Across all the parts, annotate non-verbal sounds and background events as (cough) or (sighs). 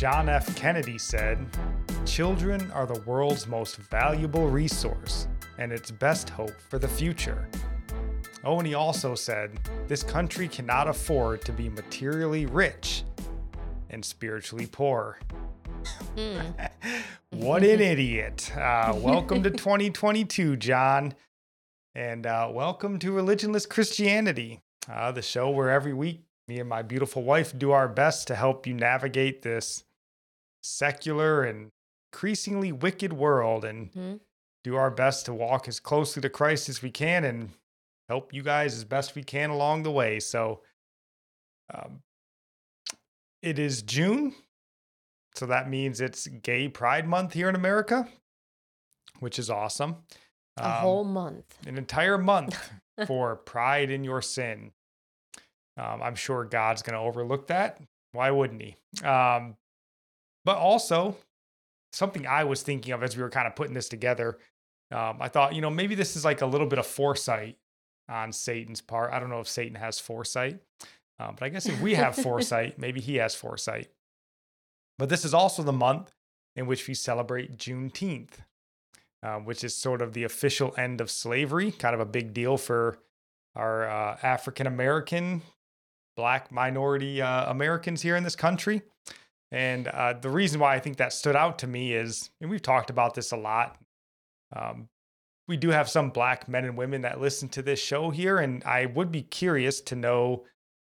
John F. Kennedy said, Children are the world's most valuable resource and its best hope for the future. Oh, and he also said, This country cannot afford to be materially rich and spiritually poor. what an (laughs) idiot. Uh, welcome to 2022, John. And uh, welcome to Religionless Christianity, uh, the show where every week me and my beautiful wife do our best to help you navigate this secular and increasingly wicked world and Mm-hmm. do our best to walk as closely to Christ as we can and help you guys as best we can along the way. So, um, it is June. So that means it's Gay Pride Month here in America, which is awesome. A Um, whole month. an entire month (laughs) for pride in your sin. Um, I'm sure God's going to overlook that. Why wouldn't he? Um, but also, something I was thinking of as we were kind of putting this together, um, I thought, you know, maybe this is like a little bit of foresight on Satan's part. I don't know if Satan has foresight, um, but I guess if we have (laughs) foresight, maybe he has foresight. But this is also the month in which we celebrate Juneteenth uh, which is sort of the official end of slavery, kind of a big deal for our uh, African American, Black minority uh, Americans here in this country. And uh, the reason why I think that stood out to me is, and we've talked about this a lot. Um, we do have some Black men and women that listen to this show here, and I would be curious to know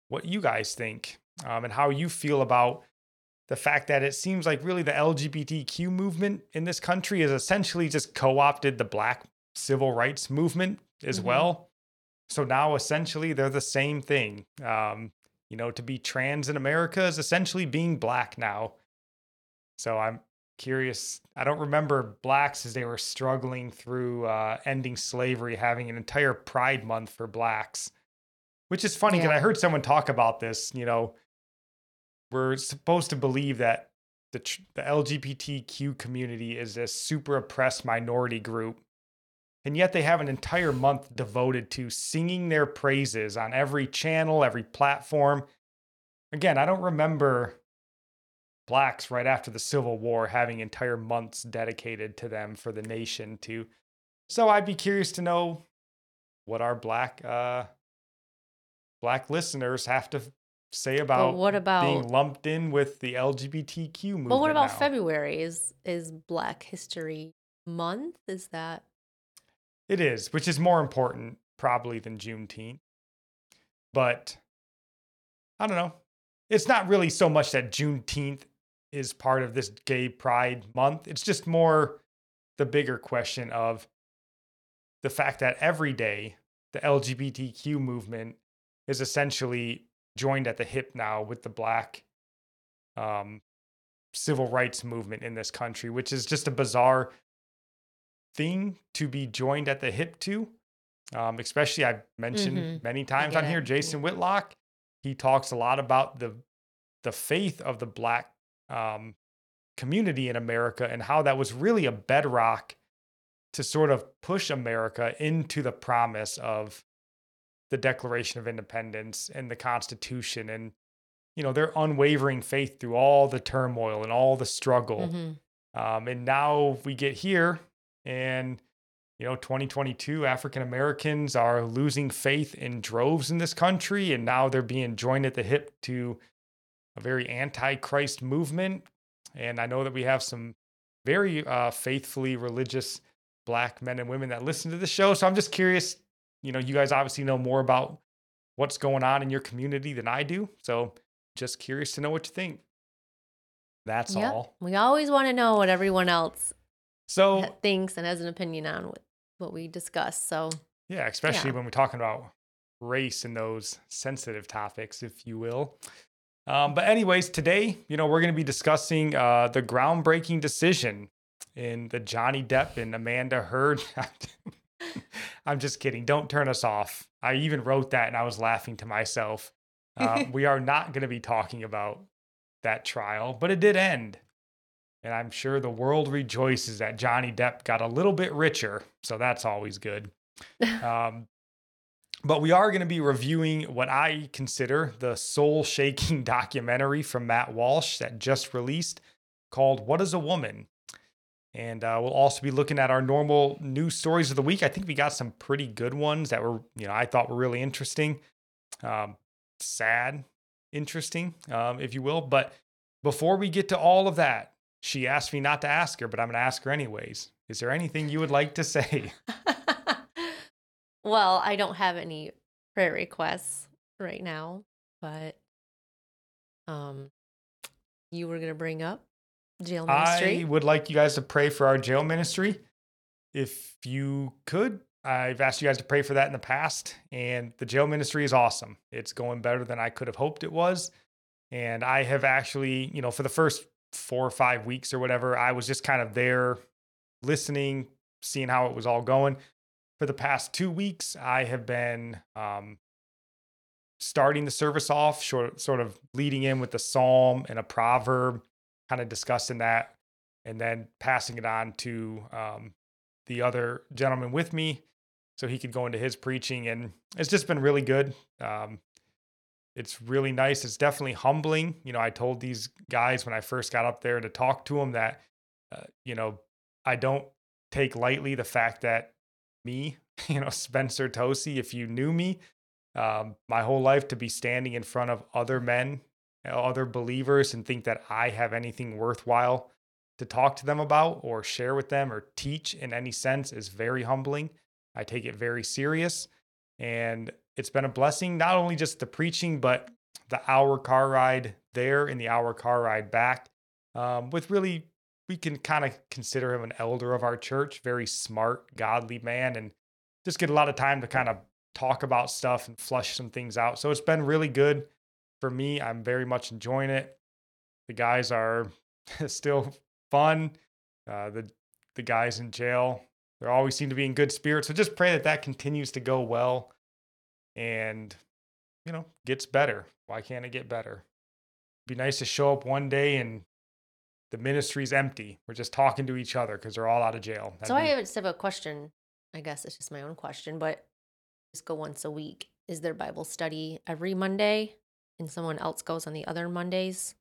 what you guys think um, and how you feel about the fact that it seems like really the LGBTQ movement in this country has essentially just co opted the black civil rights movement as Mhm. well. So now essentially they're the same thing. Um, you know, to be trans in America is essentially being black now. So I'm curious. I don't remember blacks as they were struggling through uh, ending slavery, having an entire Pride Month for blacks, which is funny because Yeah. I heard someone talk about this. You know, we're supposed to believe that the tr- the LGBTQ community is a super oppressed minority group, and yet they have an entire month devoted to singing their praises on every channel, every platform. Again, I don't remember blacks right after the Civil War having entire months dedicated to them for the nation to. So I'd be curious to know what our black uh black listeners have to say about what about- being lumped in with the LGBTQ movement. But what about now. February? Is is Black History Month? Is that It is, which is more important probably than Juneteenth. But I don't know. It's not really so much that Juneteenth is part of this gay pride month. It's just more the bigger question of the fact that every day the LGBTQ movement is essentially joined at the hip now with the black um, civil rights movement in this country, which is just a bizarre thing to be joined at the hip to. Um, especially, I've mentioned Mhm. many times on here, it. Jason Whitlock. He talks a lot about the the faith of the black um, community in America and how that was really a bedrock to sort of push America into the promise of the Declaration of Independence and the Constitution and you know their unwavering faith through all the turmoil and all the struggle. Mhm. Um, and now we get here, and you know, 2022 African Americans are losing faith in droves in this country, and now they're being joined at the hip to a very anti-Christ movement. And I know that we have some very uh, faithfully religious black men and women that listen to the show. So I'm just curious. You know, you guys obviously know more about what's going on in your community than I do. So just curious to know what you think. That's Yep. all. We always want to know what everyone else So thinks and has an opinion on what, what we discuss. So Yeah, especially Yeah. when we're talking about race and those sensitive topics, if you will. Um, but anyways, today, you know, we're going to be discussing uh, the groundbreaking decision in the Johnny Depp and Amanda Heard. (laughs) I'm just kidding. Don't turn us off. I even wrote that and I was laughing to myself. Uh, (laughs) we are not going to be talking about that trial, but it did end. And I'm sure the world rejoices that Johnny Depp got a little bit richer. So that's always good. (laughs) Um, but we are going to be reviewing what I consider the soul shaking (laughs) documentary from Matt Walsh that just released called What is a Woman? And uh, we'll also be looking at our normal news stories of the week. I think we got some pretty good ones that were, you know, I thought were really interesting, um, sad, interesting, um, if you will. But before we get to all of that, she asked me not to ask her, but I'm going to ask her anyways. Is there anything you would like to say? (laughs) well, I don't have any prayer requests right now, but um, you were gonna bring up jail ministry. I would like you guys to pray for our jail ministry. If you could, I've asked you guys to pray for that in the past, and the jail ministry is awesome. It's going better than I could have hoped it was. And I have actually, you know, for the first four or five weeks or whatever, I was just kind of there listening, seeing how it was all going. For the past two weeks, I have been um, starting the service off, short, sort of leading in with a psalm and a proverb, kind of discussing that, and then passing it on to um, the other gentleman with me so he could go into his preaching. And it's just been really good. Um, it's really nice. It's definitely humbling. You know, I told these guys when I first got up there to talk to them that, uh, you know, I don't take lightly the fact that me, (laughs) you know, Spencer Tosi, if you knew me, um, my whole life to be standing in front of other men, other believers, and think that I have anything worthwhile to talk to them about or share with them or teach in any sense is very humbling. I take it very serious. And it's been a blessing, not only just the preaching, but the hour car ride there and the hour car ride back um, with really, we can kind of consider him an elder of our church, very smart, godly man, and just get a lot of time to kind of talk about stuff and flush some things out. So it's been really good for me. I'm very much enjoying it. The guys are (laughs) still fun. Uh, the the guys in jail, they always seem to be in good spirits. So just pray that that continues to go well, and you know gets better. Why can't it get better? It'd be nice to show up one day and the ministry's empty. We're just talking to each other because they're all out of jail. That'd so be... I just have a question. I guess it's just my own question, but just go once a week. Is there Bible study every Monday and someone else goes on the other Mondays?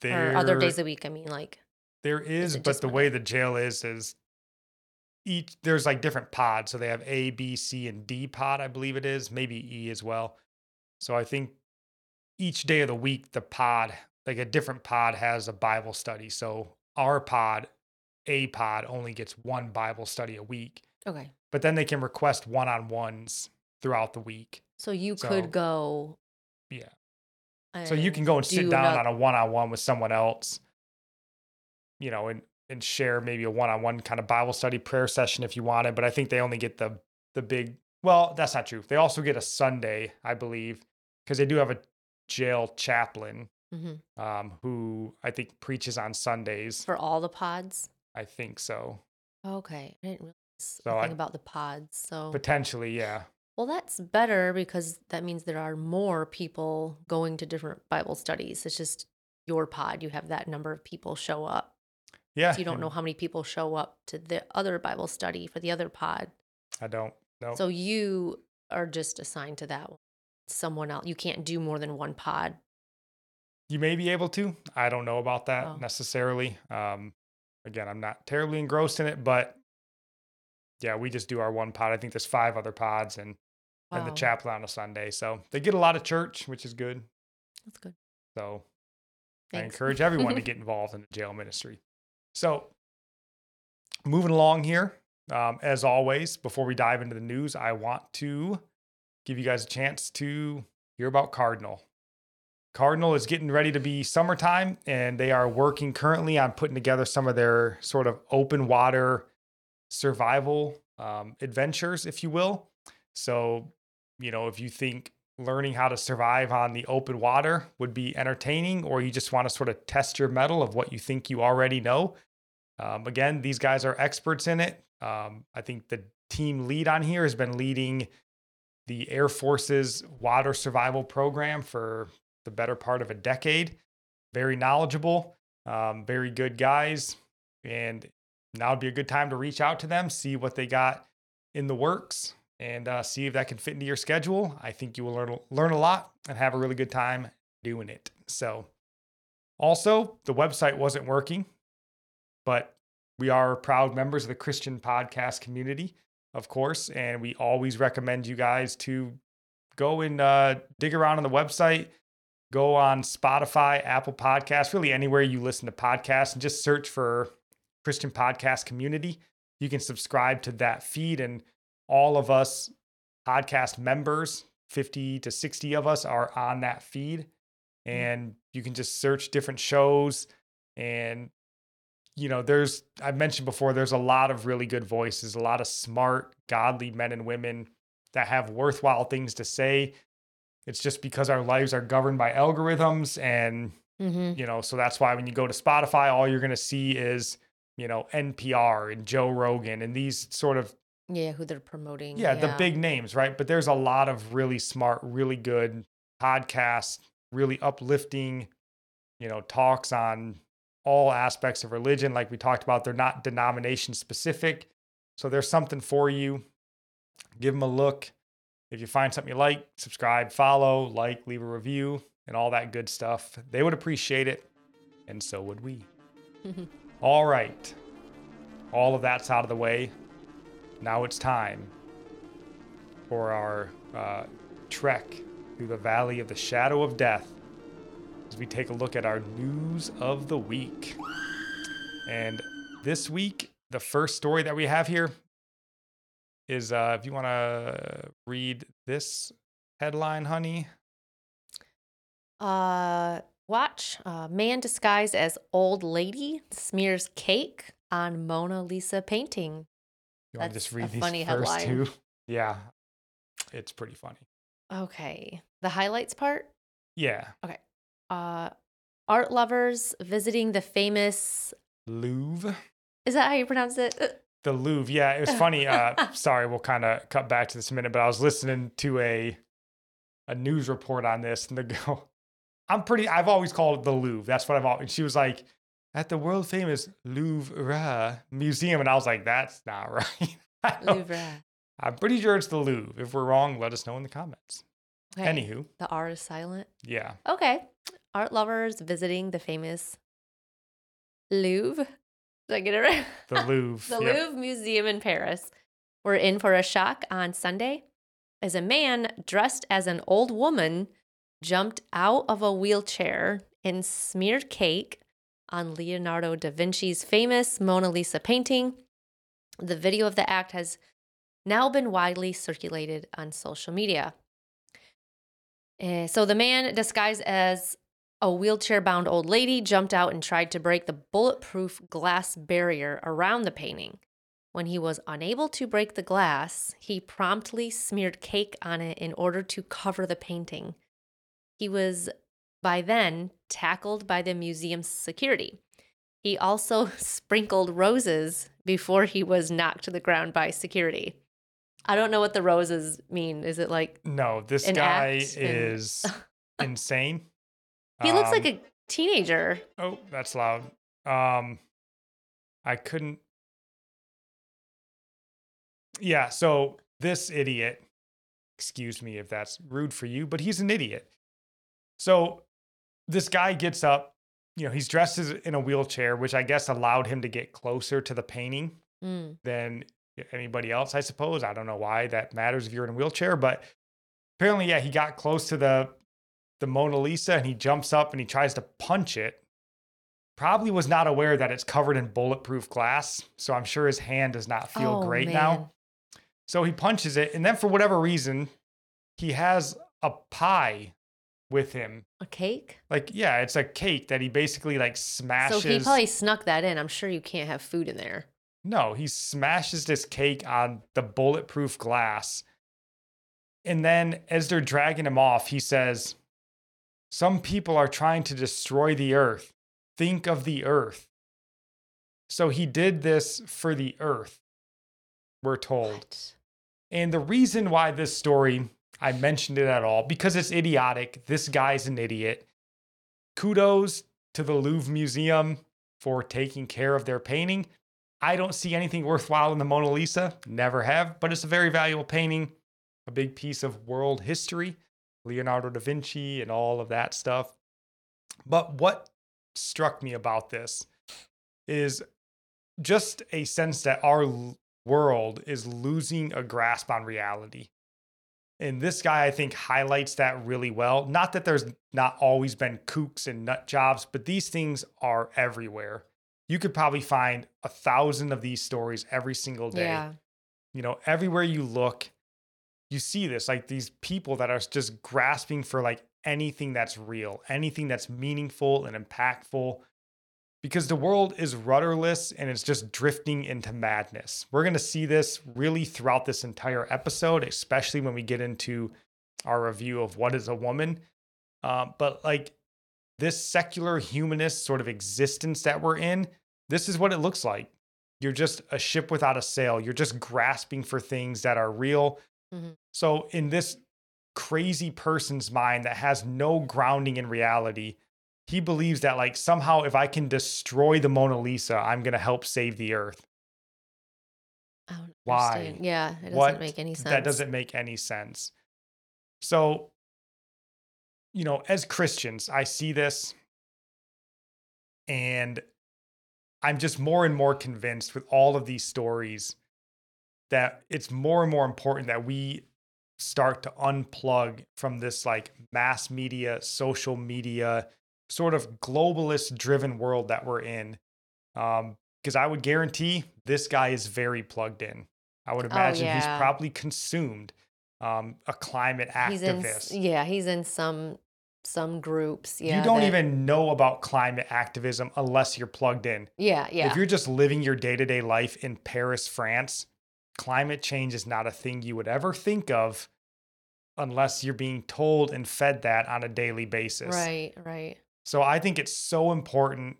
There, or other days a week? I mean, like there is, is but the Monday? way the jail is is each there's like different pods. So they have A, B, C, and D pod, I believe it is, maybe E as well. So I think each day of the week, the pod, like a different pod, has a Bible study. So our pod, A pod, only gets one Bible study a week. Okay. But then they can request one on ones throughout the week. So you so, could go. Yeah. So you can go and sit down on a one on one with someone else, you know, and and share maybe a one on one kind of Bible study prayer session if you wanted. But I think they only get the the big. Well, that's not true. They also get a Sunday, I believe, because they do have a jail chaplain mm-hmm. um, who I think preaches on Sundays for all the pods. I think so. Okay, I didn't realize so anything I, about the pods. So potentially, yeah. Well, that's better because that means there are more people going to different Bible studies. It's just your pod, you have that number of people show up. Yeah. So you don't know how many people show up to the other Bible study for the other pod. I don't know. So you are just assigned to that one. Someone else. You can't do more than one pod. You may be able to. I don't know about that oh. necessarily. Um, again, I'm not terribly engrossed in it, but yeah, we just do our one pod. I think there's five other pods, and wow. and the chapel on a Sunday. So they get a lot of church, which is good. That's good. So Thanks. I encourage everyone to (laughs) get involved in the jail ministry. So moving along here, um, as always, before we dive into the news, I want to give you guys a chance to hear about Cardinal. Cardinal is getting ready to be summertime, and they are working currently on putting together some of their sort of open water survival um, adventures, if you will. So you know, if you think learning how to survive on the open water would be entertaining, or you just want to sort of test your mettle of what you think you already know. Um, again, these guys are experts in it. Um, I think the team lead on here has been leading the Air Force's water survival program for the better part of a decade. Very knowledgeable, um, very good guys. And now would be a good time to reach out to them, see what they got in the works and uh, see if that can fit into your schedule. I think you will learn learn a lot and have a really good time doing it. So, also the website wasn't working, but we are proud members of the Christian podcast community, of course, and we always recommend you guys to go and uh, dig around on the website. Go on Spotify, Apple Podcasts, really anywhere you listen to podcasts, and just search for Christian Podcast Community. You can subscribe to that feed, and all of us podcast members, 50 to 60 of us, are on that feed. Mm. And you can just search different shows and you know, there's, I've mentioned before, there's a lot of really good voices, a lot of smart, godly men and women that have worthwhile things to say. It's just because our lives are governed by algorithms. And, mm-hmm. you know, so that's why when you go to Spotify, all you're going to see is, you know, NPR and Joe Rogan and these sort of. Yeah, who they're promoting. Yeah, yeah, the big names, right? But there's a lot of really smart, really good podcasts, really uplifting, you know, talks on all aspects of religion. Like we talked about, they're not denomination specific. So there's something for you. Give them a look. If you find something you like, subscribe, follow, like, leave a review, and all that good stuff. They would appreciate it, and so would we. (laughs) all right. All of that's out of the way. Now it's time for our uh, trek through the valley of the shadow of death as we take a look at our news of the week. And this week, the first story that we have here is uh, if you want to read this headline, honey. Uh, watch uh, man disguised as old lady smears cake on Mona Lisa painting. You want to just read these funny first headline. two? Yeah, it's pretty funny. Okay, the highlights part. Yeah. Okay uh, art lovers visiting the famous Louvre. Is that how you pronounce it? Uh, the Louvre. Yeah, it was funny. Uh, (laughs) sorry, we'll kind of cut back to this a minute, but I was listening to a a news report on this, and they (laughs) go, "I'm pretty. I've always called it the Louvre. That's what I've always." And she was like, "At the world famous Louvre Museum," and I was like, "That's not (laughs) right." Louvre. I'm pretty sure it's the Louvre. If we're wrong, let us know in the comments. Okay. Anywho, the R is silent. Yeah. Okay art lovers visiting the famous Louvre. Did I get it (laughs) right? The Louvre. the yep. Louvre Museum in Paris were in for a shock on Sunday as a man dressed as an old woman jumped out of a wheelchair and smeared cake on Leonardo da Vinci's famous Mona Lisa painting. The video of the act has now been widely circulated on social media. Uh, so the man disguised as a wheelchair bound old lady jumped out and tried to break the bulletproof glass barrier around the painting. When he was unable to break the glass, he promptly smeared cake on it in order to cover the painting. He was by then tackled by the museum's security. He also (laughs) sprinkled roses before he was knocked to the ground by security. I don't know what the roses mean. Is it like No, this guy is (laughs) insane. He looks like um, a teenager. Oh, that's loud. Um, I couldn't. Yeah, so this idiot, excuse me if that's rude for you, but he's an idiot. So this guy gets up, you know, he's dressed as, in a wheelchair, which I guess allowed him to get closer to the painting mm. than anybody else, I suppose. I don't know why that matters if you're in a wheelchair, but apparently, yeah, he got close to the the Mona Lisa and he jumps up and he tries to punch it. Probably was not aware that it's covered in bulletproof glass. So I'm sure his hand does not feel oh, great man. now. So he punches it. And then for whatever reason, he has a pie with him. A cake? Like, yeah, it's a cake that he basically like smashes. So he probably snuck that in. I'm sure you can't have food in there. No, he smashes this cake on the bulletproof glass. And then as they're dragging him off, he says, some people are trying to destroy the earth. Think of the earth. So he did this for the earth, we're told. What? And the reason why this story, I mentioned it at all, because it's idiotic. This guy's an idiot. Kudos to the Louvre Museum for taking care of their painting. I don't see anything worthwhile in the Mona Lisa, never have, but it's a very valuable painting, a big piece of world history, Leonardo da Vinci and all of that stuff. But what struck me about this is just a sense that our world is losing a grasp on reality. And this guy, I think, highlights that really well. Not that there's not always been kooks and nut jobs, but these things are everywhere. You could probably find a thousand of these stories every single day. Yeah. You know, everywhere you look, you see this like these people that are just grasping for like anything that's real, anything that's meaningful and impactful because the world is rudderless and it's just drifting into madness. We're going to see this really throughout this entire episode, especially when we get into our review of what is a woman. Uh, but like this secular humanist sort of existence that we're in, this is what it looks like. You're just a ship without a sail. You're just grasping for things that are real. Mm-hmm. So, in this crazy person's mind that has no grounding in reality, he believes that like somehow if I can destroy the Mona Lisa, I'm gonna help save the earth. Why? Yeah, it doesn't what? make any sense. That doesn't make any sense. So, you know, as Christians, I see this and I'm just more and more convinced with all of these stories that it's more and more important that we start to unplug from this like mass media, social media, sort of globalist driven world that we're in. Um, because I would guarantee this guy is very plugged in. I would oh, imagine oh, yeah. he's probably consumed um, a climate activist. He's in, yeah, he's in some some groups. Yeah, you don't that, even know about climate activism unless you're plugged in. Yeah, yeah. If you're just living your day to day life in Paris, France, climate change is not a thing you would ever think of unless you're being told and fed that on a daily basis. Right, right. So I think it's so important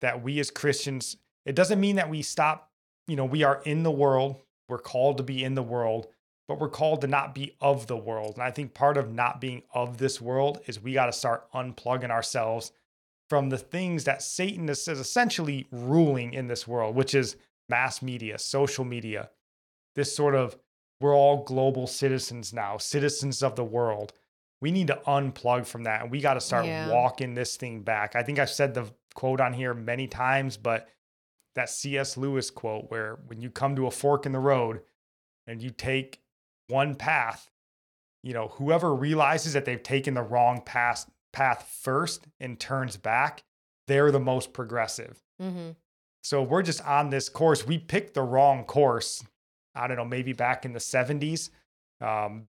that we as Christians, it doesn't mean that we stop, you know, we are in the world, we're called to be in the world, but we're called to not be of the world. And I think part of not being of this world is we got to start unplugging ourselves from the things that Satan is, is essentially ruling in this world, which is mass media, social media, this sort of we're all global citizens now, citizens of the world we need to unplug from that and we got to start yeah. walking this thing back. I think I've said the quote on here many times, but that C.S. Lewis quote where when you come to a fork in the road and you take one path, you know, whoever realizes that they've taken the wrong path path first and turns back, they're the most progressive. Mm-hmm. So we're just on this course. We picked the wrong course. I don't know, maybe back in the 70s. Um,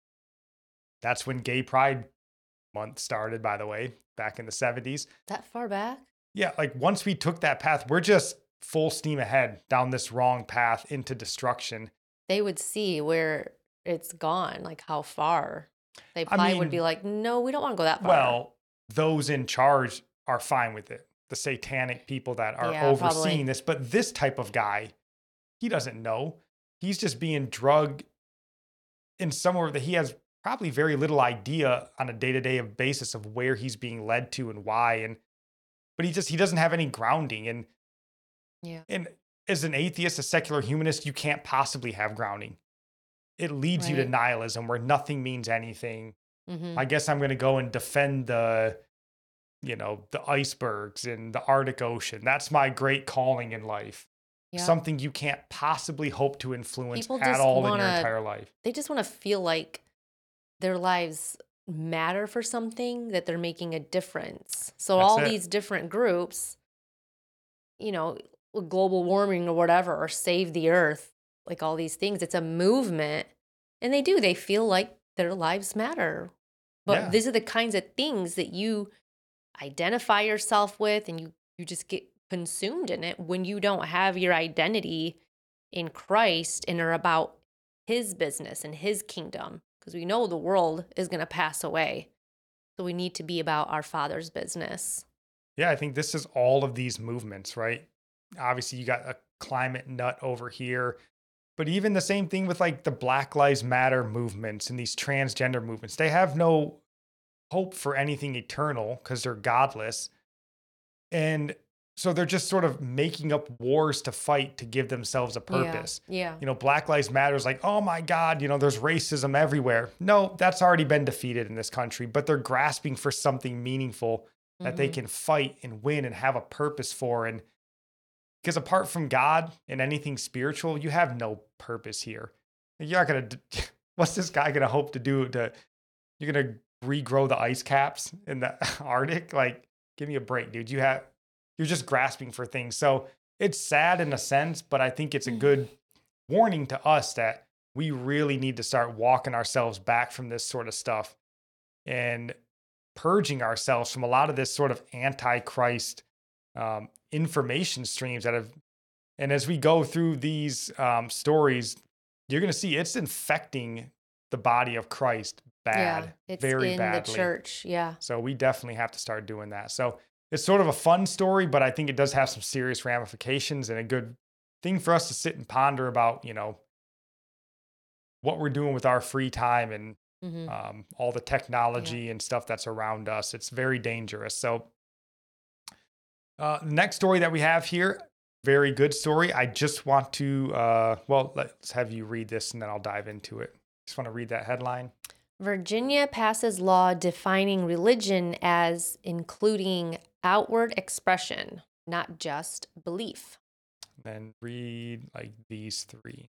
that's when Gay Pride Month started, by the way, back in the 70s. That far back? Yeah, like once we took that path, we're just full steam ahead down this wrong path into destruction. They would see where it's gone, like how far. They probably I mean, would be like, no, we don't want to go that far. Well, those in charge are fine with it. The satanic people that are yeah, overseeing probably. this. But this type of guy, he doesn't know. He's just being drugged in somewhere that he has probably very little idea on a day-to-day basis of where he's being led to and why and but he just he doesn't have any grounding and yeah. and as an atheist a secular humanist you can't possibly have grounding. It leads right. you to nihilism where nothing means anything. Mm-hmm. i guess i'm going to go and defend the you know the icebergs in the arctic ocean. That's my great calling in life yeah. something you can't possibly hope to influence at all wanna, in your entire life they just want to feel like their lives matter for something that they're making a difference. So That's all it. these different groups, you know, global warming or whatever, or save the earth, like all these things, it's a movement. And they do, they feel like their lives matter. But yeah. these are the kinds of things that you identify yourself with and you you just get consumed in it when you don't have your identity in Christ and are about his business and his kingdom because we know the world is going to pass away. So we need to be about our Father's business. Yeah, I think this is all of these movements, right? Obviously, you got a climate nut over here, but even the same thing with like the Black Lives Matter movements and these transgender movements. They have no hope for anything eternal because they're godless. And so they're just sort of making up wars to fight to give themselves a purpose. Yeah. yeah. You know, Black Lives Matter is like, oh my God, you know, there's racism everywhere. No, that's already been defeated in this country, but they're grasping for something meaningful that mm-hmm. they can fight and win and have a purpose for. And because apart from God and anything spiritual, you have no purpose here. You're not gonna. (laughs) What's this guy gonna hope to do? To you're gonna regrow the ice caps in the (laughs) Arctic? Like, give me a break, dude. You have you're just grasping for things. So it's sad in a sense, but I think it's a good warning to us that we really need to start walking ourselves back from this sort of stuff and purging ourselves from a lot of this sort of anti-Christ um, information streams that have. And as we go through these um, stories, you're going to see it's infecting the body of Christ bad, yeah, it's very in badly. The church, yeah. So we definitely have to start doing that. So it's sort of a fun story, but I think it does have some serious ramifications and a good thing for us to sit and ponder about, you know, what we're doing with our free time and mm-hmm. um, all the technology yeah. and stuff that's around us. It's very dangerous. So, uh, next story that we have here, very good story. I just want to, uh, well, let's have you read this and then I'll dive into it. Just want to read that headline. Virginia passes law defining religion as including outward expression, not just belief. Then read like these three.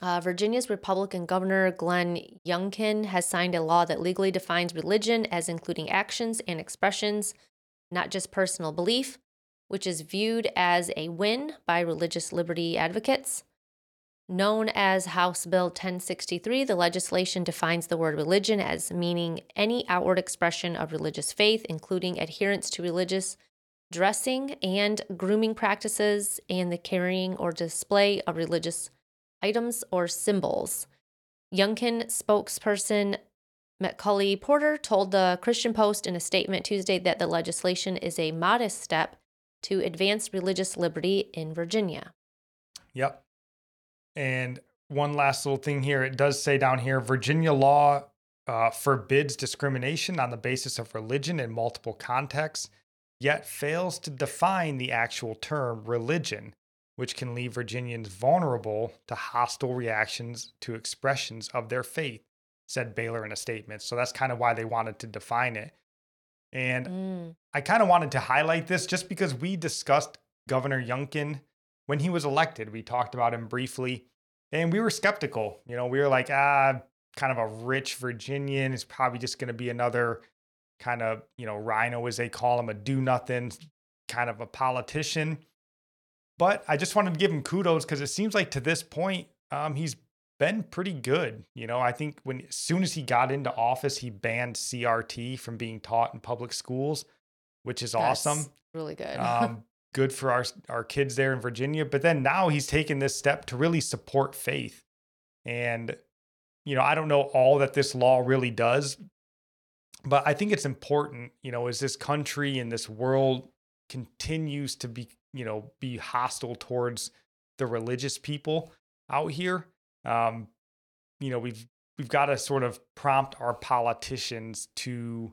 Uh, Virginia's Republican Governor Glenn Youngkin has signed a law that legally defines religion as including actions and expressions, not just personal belief, which is viewed as a win by religious liberty advocates. Known as House Bill 1063, the legislation defines the word religion as meaning any outward expression of religious faith, including adherence to religious dressing and grooming practices and the carrying or display of religious items or symbols. Youngkin spokesperson Macaulay Porter told the Christian Post in a statement Tuesday that the legislation is a modest step to advance religious liberty in Virginia. Yep. And one last little thing here it does say down here Virginia law uh, forbids discrimination on the basis of religion in multiple contexts, yet fails to define the actual term religion, which can leave Virginians vulnerable to hostile reactions to expressions of their faith, said Baylor in a statement. So that's kind of why they wanted to define it. And mm. I kind of wanted to highlight this just because we discussed Governor Youngkin when he was elected. We talked about him briefly and we were skeptical. You know, we were like, ah, kind of a rich Virginian is probably just going to be another kind of, you know, RINO as they call him, a do nothing kind of a politician. But I just wanted to give him kudos because it seems like to this point, um, he's been pretty good. You know, I think when as soon as he got into office, he banned CRT from being taught in public schools, which is That's awesome. Really good. um, good for our our kids there in Virginia. But then now he's taken this step to really support faith. And you know, I don't know all that this law really does, but I think it's important, you know, as this country and this world continues to be, you know, be hostile towards the religious people out here. Um, you know, we've we've got to sort of prompt our politicians to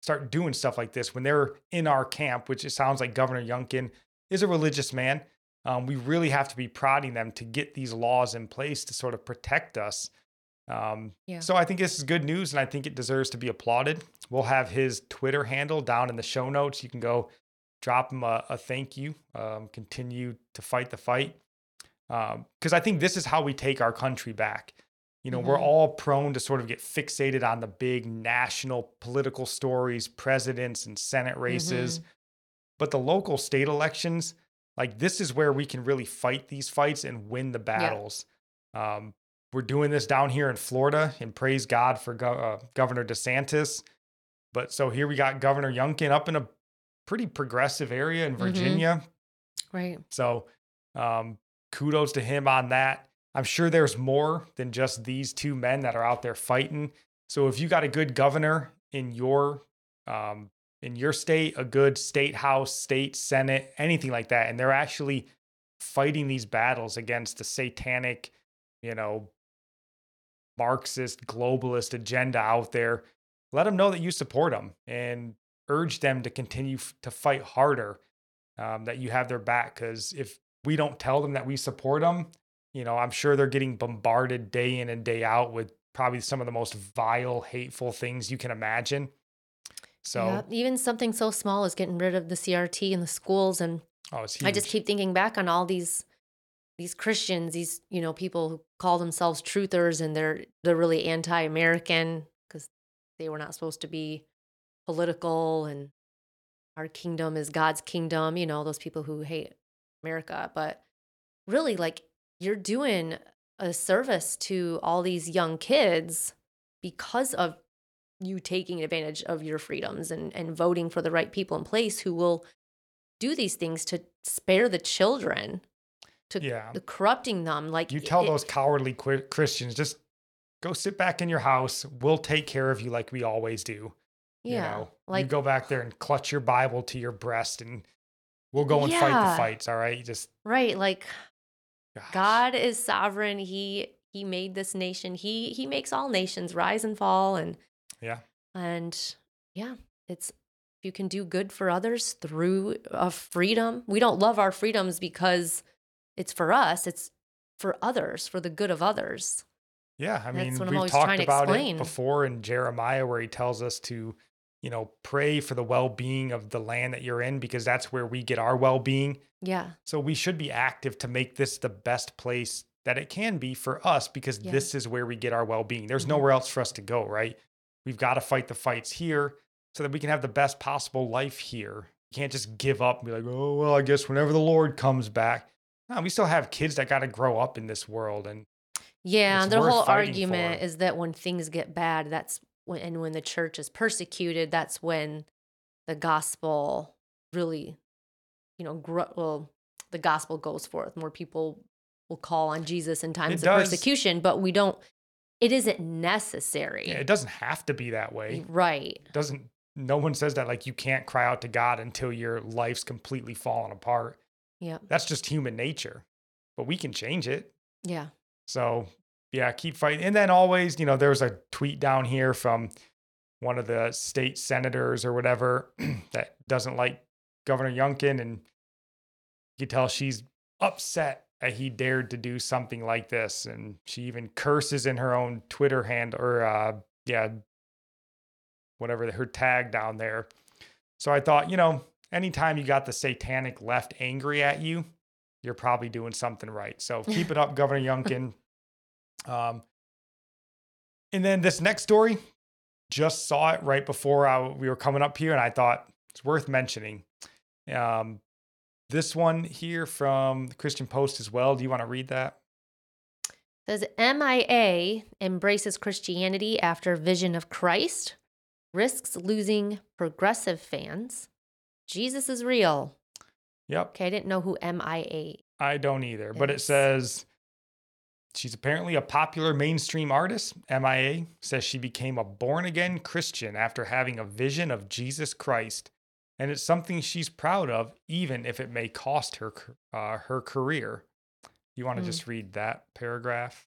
start doing stuff like this when they're in our camp, which it sounds like Governor Youngkin is a religious man. Um, we really have to be prodding them to get these laws in place to sort of protect us. Um, yeah. So I think this is good news, and I think it deserves to be applauded. We'll have his Twitter handle down in the show notes. You can go drop him a, a thank you. Um, continue to fight the fight because um, I think this is how we take our country back. You know, mm-hmm. we're all prone to sort of get fixated on the big national political stories, presidents and Senate races. Mm-hmm. But the local state elections, like this is where we can really fight these fights and win the battles. Yeah. Um, we're doing this down here in Florida and praise God for Go- uh, Governor DeSantis. But so here we got Governor Youngkin up in a pretty progressive area in mm-hmm. Virginia. Mm-hmm. Right. So um, kudos to him on that. I'm sure there's more than just these two men that are out there fighting. So if you got a good governor in your um, in your state, a good state house, state senate, anything like that, and they're actually fighting these battles against the satanic, you know, Marxist globalist agenda out there, let them know that you support them and urge them to continue f- to fight harder um, that you have their back. Because if we don't tell them that we support them, you know, I'm sure they're getting bombarded day in and day out with probably some of the most vile, hateful things you can imagine. So yeah, even something so small as getting rid of the CRT in the schools, and oh, I just keep thinking back on all these these Christians, these you know people who call themselves truthers, and they're they're really anti-American because they were not supposed to be political, and our kingdom is God's kingdom. You know those people who hate America, but really, like you're doing a service to all these young kids because of you taking advantage of your freedoms and, and voting for the right people in place who will do these things to spare the children to yeah. the corrupting them like you tell it, those cowardly christians just go sit back in your house. We'll take care of you like we always do yeah you know like you go back there and clutch your bible to your breast and we'll go and yeah, fight the fights all right? You just right like gosh. god is sovereign he he made this nation he he makes all nations rise and fall and yeah. And yeah, it's if you can do good for others through a freedom. We don't love our freedoms because it's for us, it's for others, for the good of others. Yeah, I mean, we've talked about it before in Jeremiah where he tells us to, you know, pray for the well-being of the land that you're in because that's where we get our well-being. Yeah. So we should be active to make this the best place that it can be for us because yeah. this is where we get our well-being. There's mm-hmm. nowhere else for us to go, right? We've got to fight the fights here so that we can have the best possible life here. You can't just give up and be like, oh, well, I guess whenever the Lord comes back. No, we still have kids that got to grow up in this world. And yeah, the whole argument for. is that when things get bad, that's when, and when the church is persecuted, that's when the gospel really, you know, grow, well, the gospel goes forth. More people will call on Jesus in times it of does. persecution, but we don't it isn't necessary. Yeah, it doesn't have to be that way. Right. It doesn't no one says that like you can't cry out to God until your life's completely fallen apart. Yeah. That's just human nature. But we can change it. Yeah. So, yeah, keep fighting. And then always, you know, there's a tweet down here from one of the state senators or whatever (clears throat) that doesn't like Governor Youngkin and you can tell she's upset that he dared to do something like this. And she even curses in her own Twitter hand or, uh, yeah, whatever her tag down there. So I thought, you know, anytime you got the satanic left angry at you, you're probably doing something right. So (laughs) keep it up, Governor Youngkin. Um, and then this next story, just saw it right before I, we were coming up here, and I thought it's worth mentioning. Um, this one here from the Christian Post as well. Do you want to read that? It says M.I.A. embraces Christianity after Vision of Christ, risks losing progressive fans. Jesus is real. Yep. Okay, I didn't know who MIA. I don't either, is. but it says she's apparently a popular mainstream artist. M.I.A. says she became a born again Christian after having a vision of Jesus Christ and it's something she's proud of, even if it may cost her uh, her career. You want to mm. just read that paragraph?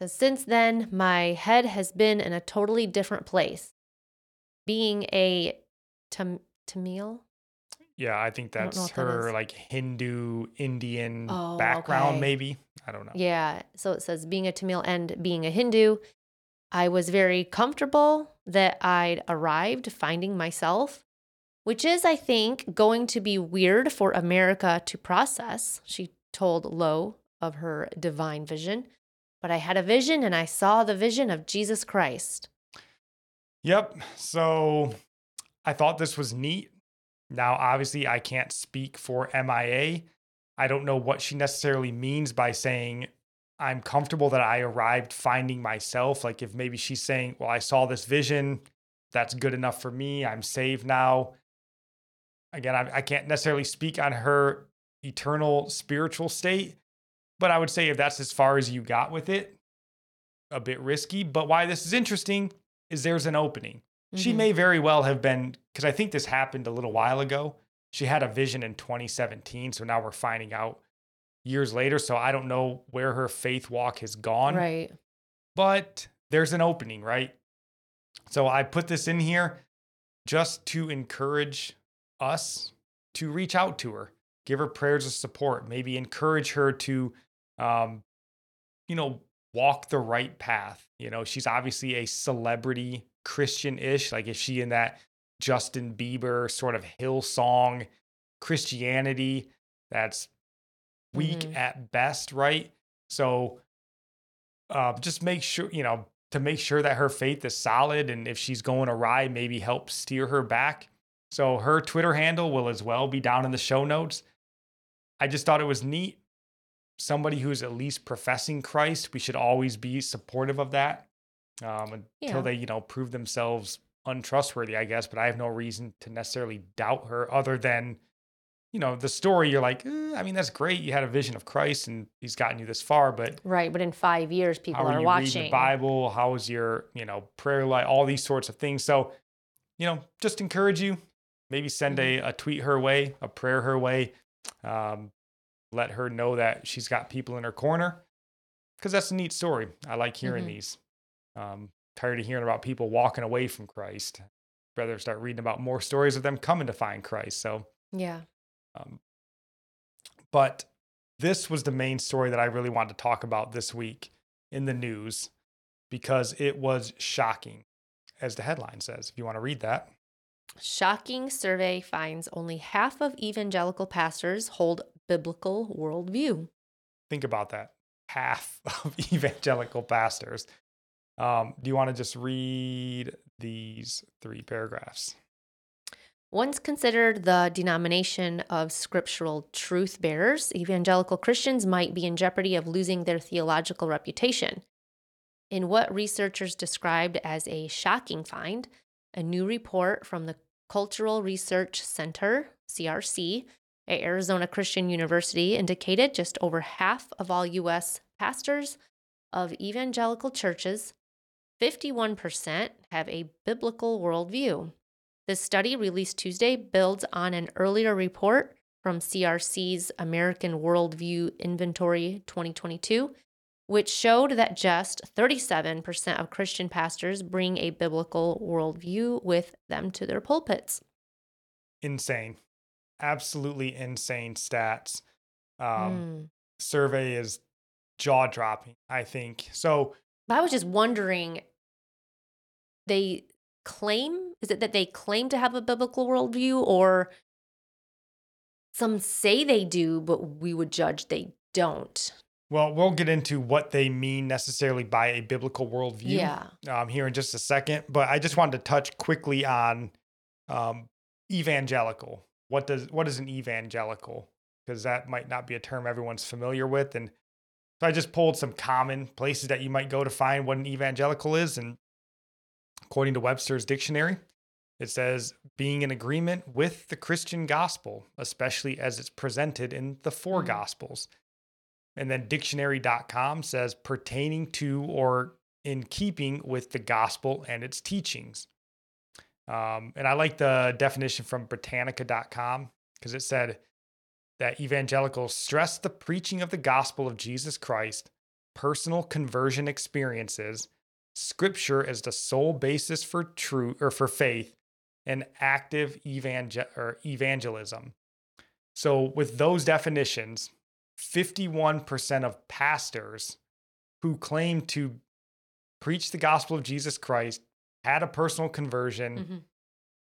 So since then, my head has been in a totally different place. Being a Tam- Tamil. Yeah, I think that's I her that like Hindu Indian oh, background, okay. maybe. I don't know. Yeah. So it says being a Tamil and being a Hindu. I was very comfortable that I'd arrived finding myself which is, I think, going to be weird for America to process. She told Lowe of her divine vision. But I had a vision and I saw the vision of Jesus Christ. Yep. So I thought this was neat. Now, obviously, I can't speak for MIA. I don't know what she necessarily means by saying, I'm comfortable that I arrived finding myself. Like, if maybe she's saying, Well, I saw this vision, that's good enough for me, I'm saved now again, I, I can't necessarily speak on her eternal spiritual state, but I would say if that's as far as you got with it, a bit risky. But why this is interesting is there's an opening. Mm-hmm. She may very well have been, because I think this happened a little while ago. She had a vision in 2017. So now we're finding out years later. So I don't know where her faith walk has gone. Right. But there's an opening, right? So I put this in here just to encourage us to reach out to her, give her prayers of support, maybe encourage her to, um, you know, walk the right path. You know, she's obviously a celebrity Christian ish. Like, is she in that Justin Bieber sort of Hillsong Christianity that's weak mm-hmm. at best, right? So, uh, just make sure, you know, to make sure that her faith is solid. And if she's going awry, maybe help steer her back. So her Twitter handle will as well be down in the show notes. I just thought it was neat. Somebody who's at least professing Christ, we should always be supportive of that um, until yeah. they, you know, prove themselves untrustworthy, I guess. But I have no reason to necessarily doubt her other than you know the story you're like eh, i mean that's great you had a vision of christ and he's gotten you this far but right but in five years people are, are watching the bible how is your you know prayer life all these sorts of things so you know just encourage you maybe send mm-hmm. a, a tweet her way a prayer her way um, let her know that she's got people in her corner because that's a neat story i like hearing mm-hmm. these um, tired of hearing about people walking away from christ rather start reading about more stories of them coming to find christ so yeah um, but this was the main story that I really wanted to talk about this week in the news because it was shocking, as the headline says. If you want to read that. Shocking survey finds only half of evangelical pastors hold biblical worldview. Think about that. Half (laughs) of evangelical pastors. Um, do you want to just read these three paragraphs? Once considered the denomination of scriptural truth bearers, evangelical Christians might be in jeopardy of losing their theological reputation. In what researchers described as a shocking find, a new report from the Cultural Research Center, CRC, at Arizona Christian University indicated just over half of all U.S. pastors of evangelical churches, 51%, have a biblical worldview. This study, released Tuesday, builds on an earlier report from CRC's American Worldview Inventory 2022, which showed that just 37% of Christian pastors bring a biblical worldview with them to their pulpits. Insane. Absolutely insane stats. Um, mm. Survey is jaw dropping, I think. So I was just wondering they claim is it that they claim to have a biblical worldview or some say they do, but we would judge they don't? Well, we'll get into what they mean necessarily by a biblical worldview yeah. um, here in just a second. But I just wanted to touch quickly on um, evangelical. What does what is an evangelical? Because that might not be a term everyone's familiar with. And so I just pulled some common places that you might go to find what an evangelical is. And according to Webster's dictionary, it says, being in agreement with the Christian gospel, especially as it's presented in the four mm-hmm. gospels. And then dictionary.com says, pertaining to or in keeping with the gospel and its teachings. Um, and I like the definition from Britannica.com because it said that evangelicals stress the preaching of the gospel of Jesus Christ, personal conversion experiences, scripture as the sole basis for true or for faith, and active evangel- or evangelism. So, with those definitions, 51% of pastors who claim to preach the gospel of Jesus Christ had a personal conversion. Mm-hmm.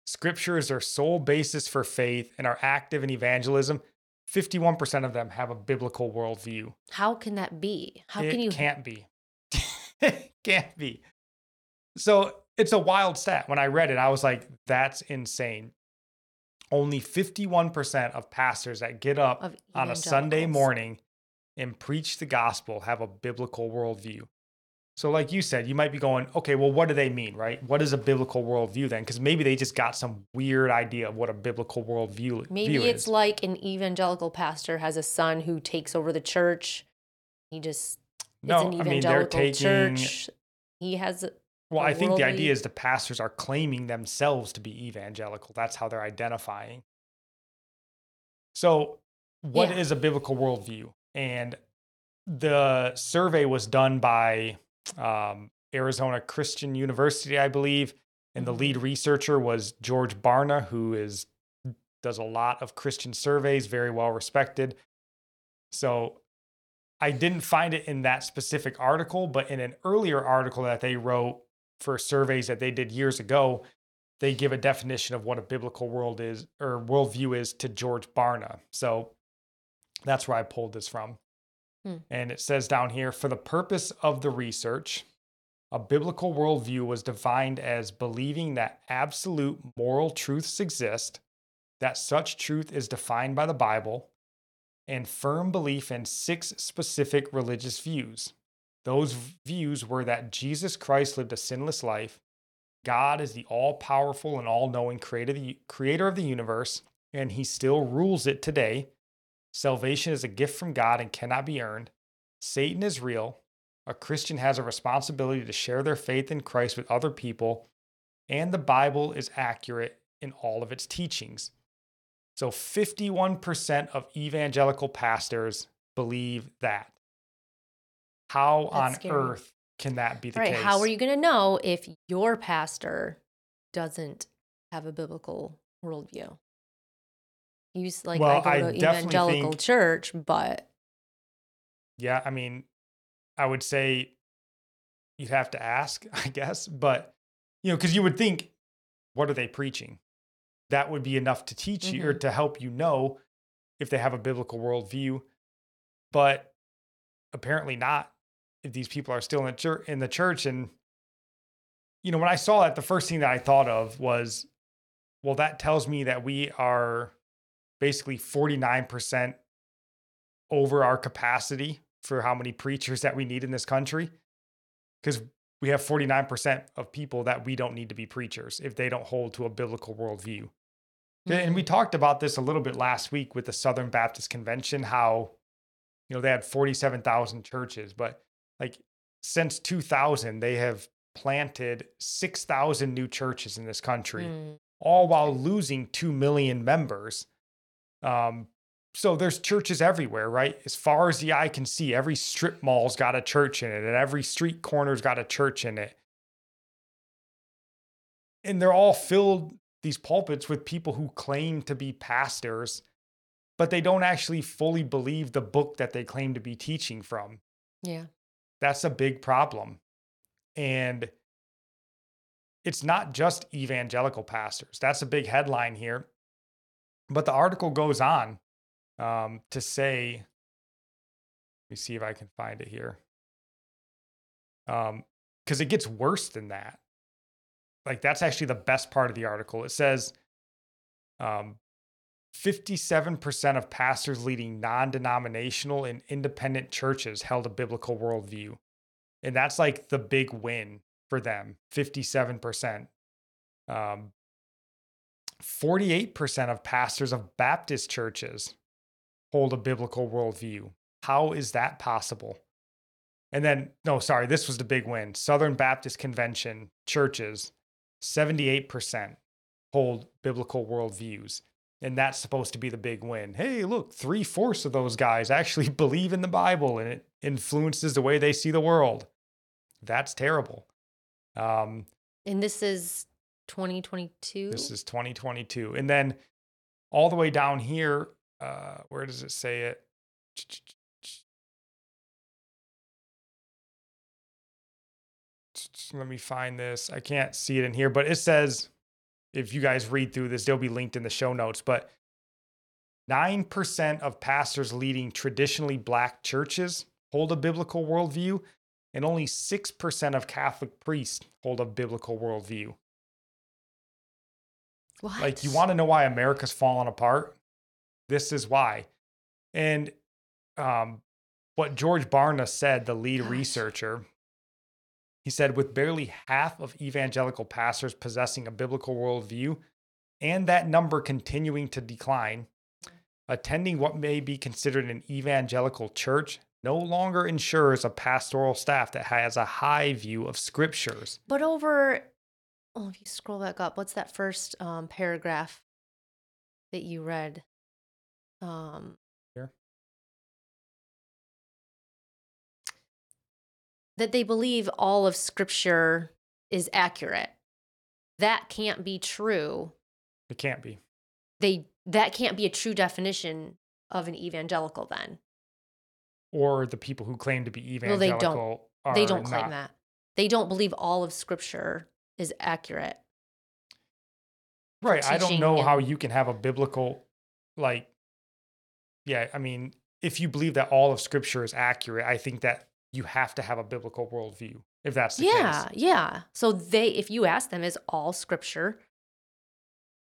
Scripture is their sole basis for faith and are active in evangelism. 51% of them have a biblical worldview. How can that be? How it can you? Can't be. (laughs) can't be. So it's a wild stat. When I read it, I was like, that's insane. Only 51% of pastors that get up on a Sunday morning and preach the gospel have a biblical worldview. So, like you said, you might be going, okay, well, what do they mean, right? What is a biblical worldview then? Because maybe they just got some weird idea of what a biblical worldview is. Maybe it's like an evangelical pastor has a son who takes over the church. He just no, it's an evangelical I mean, they're taking, church. He has well, I think the idea is the pastors are claiming themselves to be evangelical. That's how they're identifying. So, what yeah. is a biblical worldview? And the survey was done by um, Arizona Christian University, I believe. And the lead mm-hmm. researcher was George Barna, who is does a lot of Christian surveys, very well respected. So I didn't find it in that specific article, but in an earlier article that they wrote for surveys that they did years ago, they give a definition of what a biblical world is or worldview is to George Barna. So that's where I pulled this from. Hmm. And it says down here for the purpose of the research, a biblical worldview was defined as believing that absolute moral truths exist, that such truth is defined by the Bible, and firm belief in six specific religious views. Those views were that Jesus Christ lived a sinless life, God is the all powerful and all knowing creator of the universe, and he still rules it today. Salvation is a gift from God and cannot be earned. Satan is real. A Christian has a responsibility to share their faith in Christ with other people, and the Bible is accurate in all of its teachings. So 51% of evangelical pastors believe that. How That's on scary. earth can that be the right. case? How are you going to know if your pastor doesn't have a biblical worldview? You like well, I go to I evangelical think, church, but yeah, I mean, I would say you'd have to ask, (laughs) I guess, but you know, because you would think, what are they preaching? That would be enough to teach mm-hmm. you or mm-hmm. to help you know if they have a biblical worldview. But apparently not if these people are still in the church in the church and you know when i saw that the first thing that i thought of was well that tells me that we are basically 49% over our capacity for how many preachers that we need in this country because we have 49% of people that we don't need to be preachers if they don't hold to a biblical worldview mm-hmm. and we mm-hmm. talked about this a little bit last week with the southern baptist convention how you know they had 47,000 churches but like since 2000 they have planted 6,000 new churches in this country mm. all while losing 2 million members um so there's churches everywhere right as far as the eye can see every strip mall's got a church in it and every street corner's got a church in it and they're all filled these pulpits with people who claim to be pastors but they don't actually fully believe the book that they claim to be teaching from yeah that's a big problem. And it's not just evangelical pastors. That's a big headline here. But the article goes on um, to say, let me see if I can find it here. Because um, it gets worse than that. Like, that's actually the best part of the article. It says um, 57% of pastors leading non denominational and independent churches held a biblical worldview. And that's like the big win for them 57%. Um, 48% of pastors of Baptist churches hold a biblical worldview. How is that possible? And then, no, sorry, this was the big win. Southern Baptist Convention churches, 78% hold biblical worldviews. And that's supposed to be the big win. Hey, look, three fourths of those guys actually (laughs) believe in the Bible and it influences the way they see the world. That's terrible. Um, and this is 2022. This is 2022. And then all the way down here, uh, where does it say it? Let me find this. I can't see it in here, but it says if you guys read through this, they'll be linked in the show notes. But 9% of pastors leading traditionally black churches hold a biblical worldview, and only 6% of Catholic priests hold a biblical worldview. What? Like, you want to know why America's falling apart? This is why. And um, what George Barna said, the lead Gosh. researcher, he said, with barely half of evangelical pastors possessing a biblical worldview and that number continuing to decline, attending what may be considered an evangelical church no longer ensures a pastoral staff that has a high view of scriptures. But over, oh, if you scroll back up, what's that first um, paragraph that you read? Um, that they believe all of scripture is accurate. That can't be true. It can't be. They that can't be a true definition of an evangelical then. Or the people who claim to be evangelical. Well, they don't. They don't claim not. that. They don't believe all of Scripture is accurate. Right. I don't know how you can have a biblical, like, yeah, I mean, if you believe that all of scripture is accurate, I think that you have to have a biblical worldview if that's the Yeah, case. yeah. Yeah. So they, if you ask them, is all Scripture,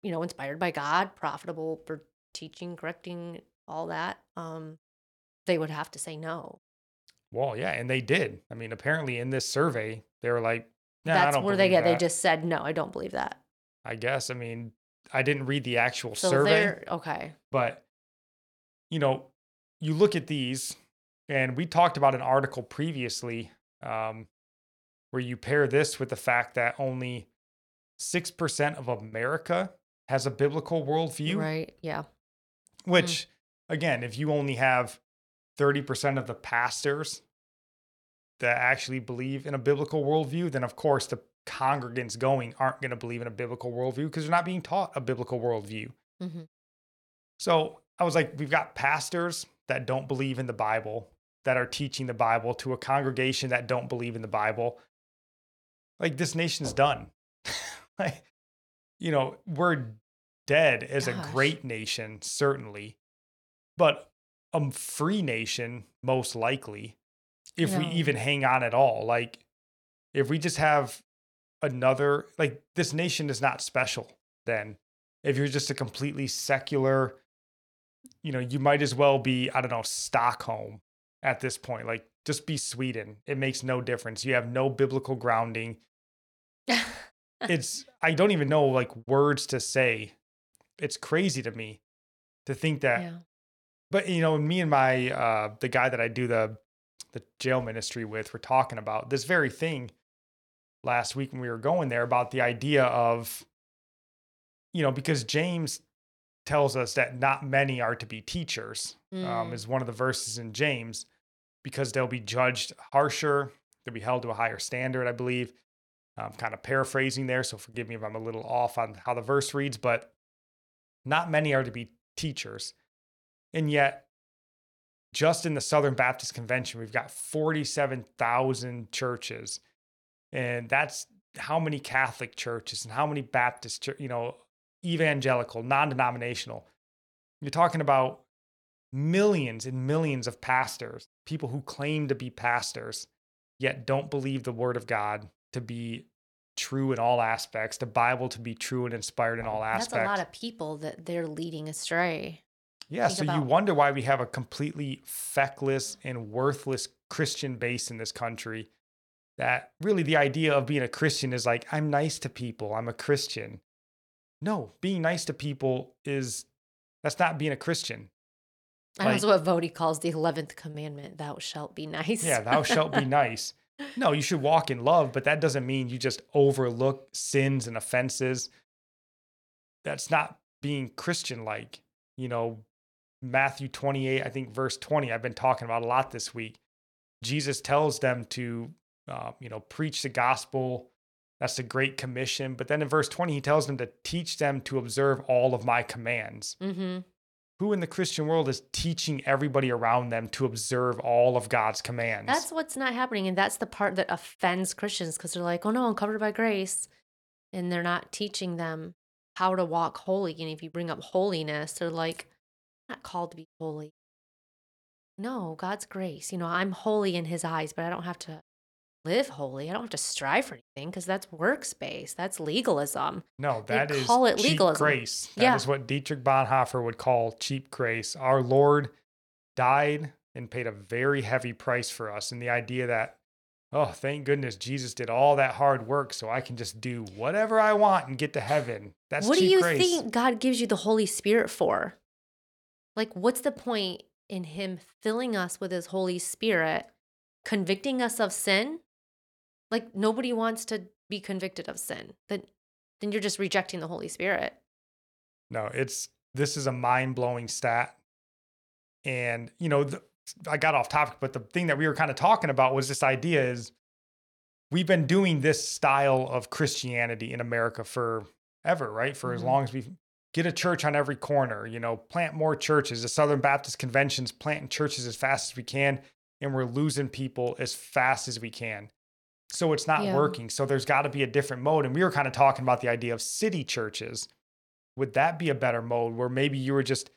you know, inspired by God, profitable for teaching, correcting, all that? Um, they would have to say no. Well, yeah, and they did. I mean, apparently in this survey, they were like, nah, I That's don't where they get. They just said no. I don't believe that. I guess. I mean, I didn't read the actual So survey, okay. but you know, you look at these, and we talked about an article previously um, where you pair this with the fact that only six percent of America has a biblical worldview, Right? Yeah. which, again, if you only have thirty percent of the pastors that actually believe in a biblical worldview, then of course the congregants going aren't going to believe in a biblical worldview because they're not being taught a biblical worldview. hmm So I was like, we've got pastors that don't believe in the Bible that are teaching the Bible to a congregation that don't believe in the Bible. Like this nation's done. (laughs) like, you know, we're dead as a great nation, certainly, but a free nation, most likely, if we even hang on at all. Like, if we just have another, like, this nation is not special then. If you're just a completely secular, you know, you might as well be, I don't know, Stockholm at this point. Like, just be Sweden. It makes no difference. You have no biblical grounding. (laughs) It's, I don't even know like words to say. It's crazy to me to think that yeah. but you know, me and my uh the guy that I do the the jail ministry with were talking about this very thing last week when we were going there about the idea of you know, because James tells us that not many are to be teachers, um, Mm. is one of the verses in James, because they'll be judged harsher, they'll be held to a higher standard, I believe. I'm kind of paraphrasing there, so forgive me if I'm a little off on how the verse reads, but not many are to be teachers. And yet, just in the Southern Baptist Convention, we've got 47,000 churches. And that's how many Catholic churches and how many Baptist, you know, evangelical, non denominational. You're talking about millions and millions of pastors, people who claim to be pastors, yet don't believe the word of God to be true in all aspects, the Bible to be true and inspired in all aspects. That's a lot of people that they're leading astray. Yeah, think so you wonder why we have a completely feckless and worthless Christian base in this country. That really the idea of being a Christian is like, I'm nice to people, I'm a Christian. No, being nice to people is that's not being a Christian. And Like- that's what Voddie calls the eleventh commandment: "Thou shalt be nice." Yeah, thou shalt be (laughs) nice. No, you should walk in love, but that doesn't mean you just overlook sins and offenses. That's not being Christian like. You know, Matthew 28, I think verse 20, I've been talking about a lot this week. Jesus tells them to, uh, you know, preach the gospel. That's the Great Commission. But then in verse 20, he tells them to teach them to observe all of my commands. Mm-hmm. Who in the Christian world is teaching everybody around them to observe all of God's commands? That's what's not happening, and that's the part that offends Christians because they're like, "Oh no, I'm covered by grace," and they're not teaching them how to walk holy. And if you bring up holiness, they're like, "I'm "Not called to be holy." No, God's grace. You know, I'm holy in His eyes, but I don't have to live holy. I don't have to strive for anything because that's works-based. That's legalism. No, They that is call it cheap legalism. grace. That is Yeah. what Dietrich Bonhoeffer would call cheap grace. Our Lord died and paid a very heavy price for us. And the idea that, oh, thank goodness Jesus did all that hard work so I can just do whatever I want and get to heaven. That's what do you grace. think God gives you the Holy Spirit for? Like, what's the point in Him filling us with His Holy Spirit, convicting us of sin? Like, nobody wants to be convicted of sin. Then, then you're just rejecting the Holy Spirit. No, it's this is a mind blowing stat. And, you know, the, I got off topic, but the thing that we were kind of talking about was this idea is we've been doing this style of Christianity in America forever, right? For as Mhm. long as we've get a church on every corner, you know, plant more churches. The Southern Baptist Convention's planting churches as fast as we can, and we're losing people as fast as we can. So it's not yeah. working. So there's got to be a different mode. And we were kind of talking about the idea of city churches. Would that be a better mode where maybe you were just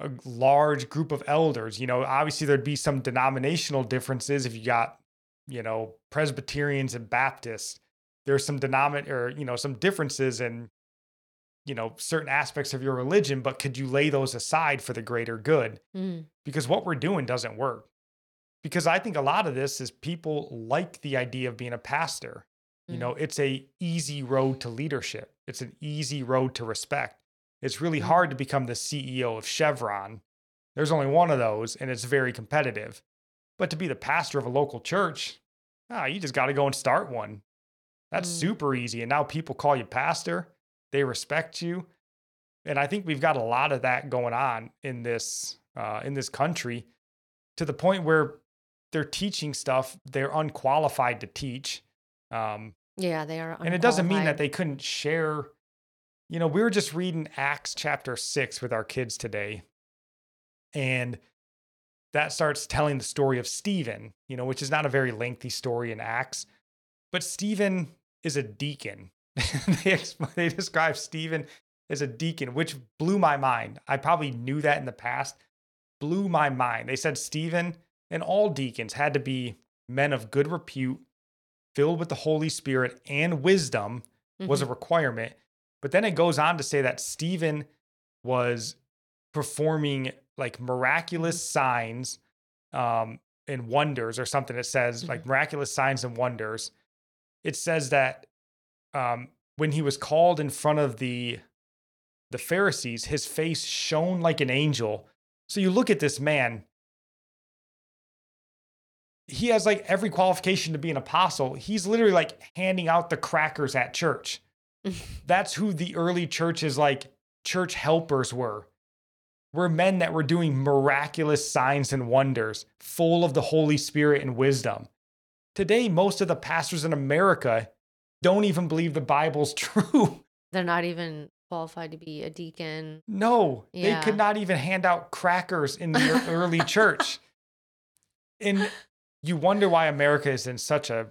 a large group of elders? You know, obviously there'd be some denominational differences if you got, you know, Presbyterians and Baptists. There's some denomin or, you know, some differences in you know certain aspects of your religion but could you lay those aside for the greater good mm. because what we're doing doesn't work because i think a lot of this is people like the idea of being a pastor mm. you know it's a easy road to leadership it's an easy road to respect it's really mm. hard to become the ceo of chevron there's only one of those and it's very competitive but to be the pastor of a local church ah you just got to go and start one that's mm. super easy and now people call you pastor they respect you. And I think we've got a lot of that going on in this uh, in this country to the point where they're teaching stuff they're unqualified to teach. Um, yeah, they are. And it doesn't mean that they couldn't share. You know, we were just reading Acts chapter six with our kids today, and that starts telling the story of Stephen. You know, which is not a very lengthy story in Acts, but Stephen is a deacon (laughs) they, they describe Stephen as a deacon, which blew my mind. I probably knew that in the past, blew my mind. They said Stephen and all deacons had to be men of good repute, filled with the Holy Spirit and wisdom mm-hmm. was a mm-hmm. requirement. But then it goes on to say that Stephen was performing like miraculous mm-hmm. signs um, and wonders or something. It says mm-hmm. like miraculous signs and wonders. It says that um, when he was called in front of the the Pharisees, his face shone like an angel. So you look at this man, he has like every qualification to be an apostle. He's literally like handing out the crackers at church. (laughs) That's who the early churches like church helpers were. Were men that were doing miraculous signs and wonders, full of the Holy Spirit and wisdom. Today, most of the pastors in America don't even believe the Bible's (laughs) true. They're not even qualified to be a deacon. No, yeah. they could not even hand out crackers in the early church. (laughs) And you wonder why America is in such a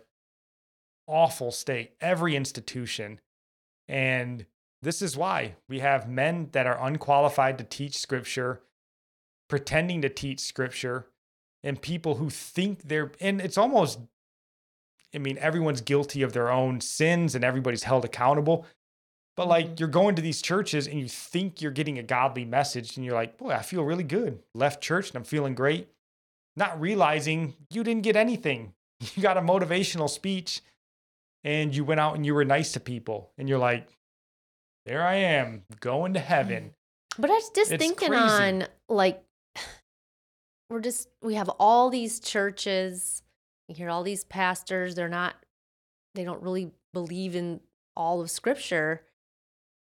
awful state. Every institution. And this is why we have men that are unqualified to teach scripture, pretending to teach scripture, and people who think they're, and it's almost I mean, everyone's guilty of their own sins and everybody's held accountable. But like mm-hmm. you're going to these churches and you think you're getting a godly message and you're like, boy, I feel really good. Left church and I'm feeling great. Not realizing you didn't get anything. (laughs) You got a motivational speech and you went out and you were nice to people and you're like, there I am going to heaven. But I was just it's thinking crazy. on like, (sighs) we're just, we have all these churches you hear all these pastors, they're not, they don't really believe in all of scripture.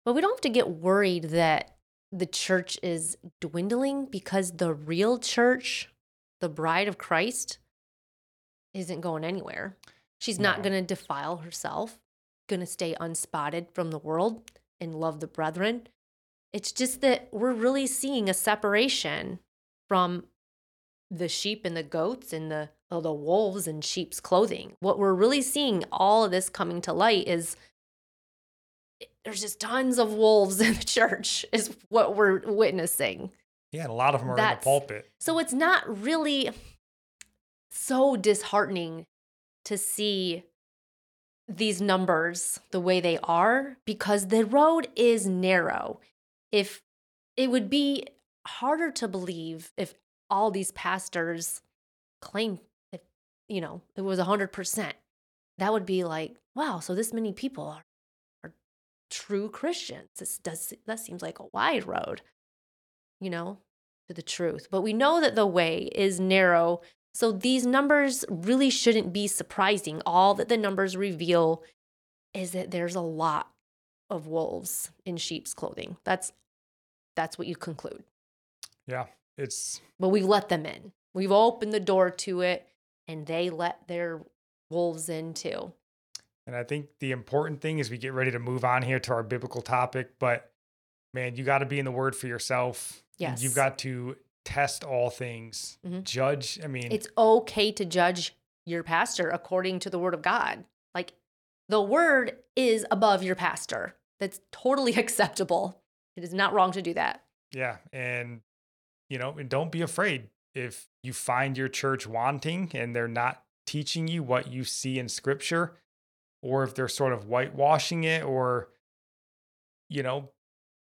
But we don't have to get worried that the church is dwindling because the real church, the bride of Christ, isn't going anywhere. She's no. not going to defile herself, going to stay unspotted from the world and love the brethren. It's just that we're really seeing a separation from the sheep and the goats and the oh, the wolves in sheep's clothing. What we're really seeing all of this coming to light is there's just tons of wolves (laughs) in the church is what we're witnessing. Yeah, a lot of them are That's, in the pulpit. So it's not really so disheartening to see these numbers the way they are because the road is narrow. If it would be harder to believe if all these pastors claim you know, it was 100%, that would be like, wow, so this many people are, are true Christians. This does, that seems like a wide road, you know, to the truth. But we know that the way is narrow. So these numbers really shouldn't be surprising. All that the numbers reveal is that there's a lot of wolves in sheep's clothing. That's that's what you conclude. Yeah, it's but we've let them in. We've opened the door to it and they let their wolves in too. And I think the important thing is we get ready to move on here to our biblical topic, but man, you got to be in the word for yourself. Yes. You've got to test all things, Mhm. judge. I mean, It's okay to judge your pastor according to the word of God. Like the word is above your pastor. That's totally (laughs) acceptable. It is not wrong to do that. yeah. And, you know, and don't be afraid if you find your church wanting and they're not teaching you what you see in scripture, or if they're sort of whitewashing it, or, you know,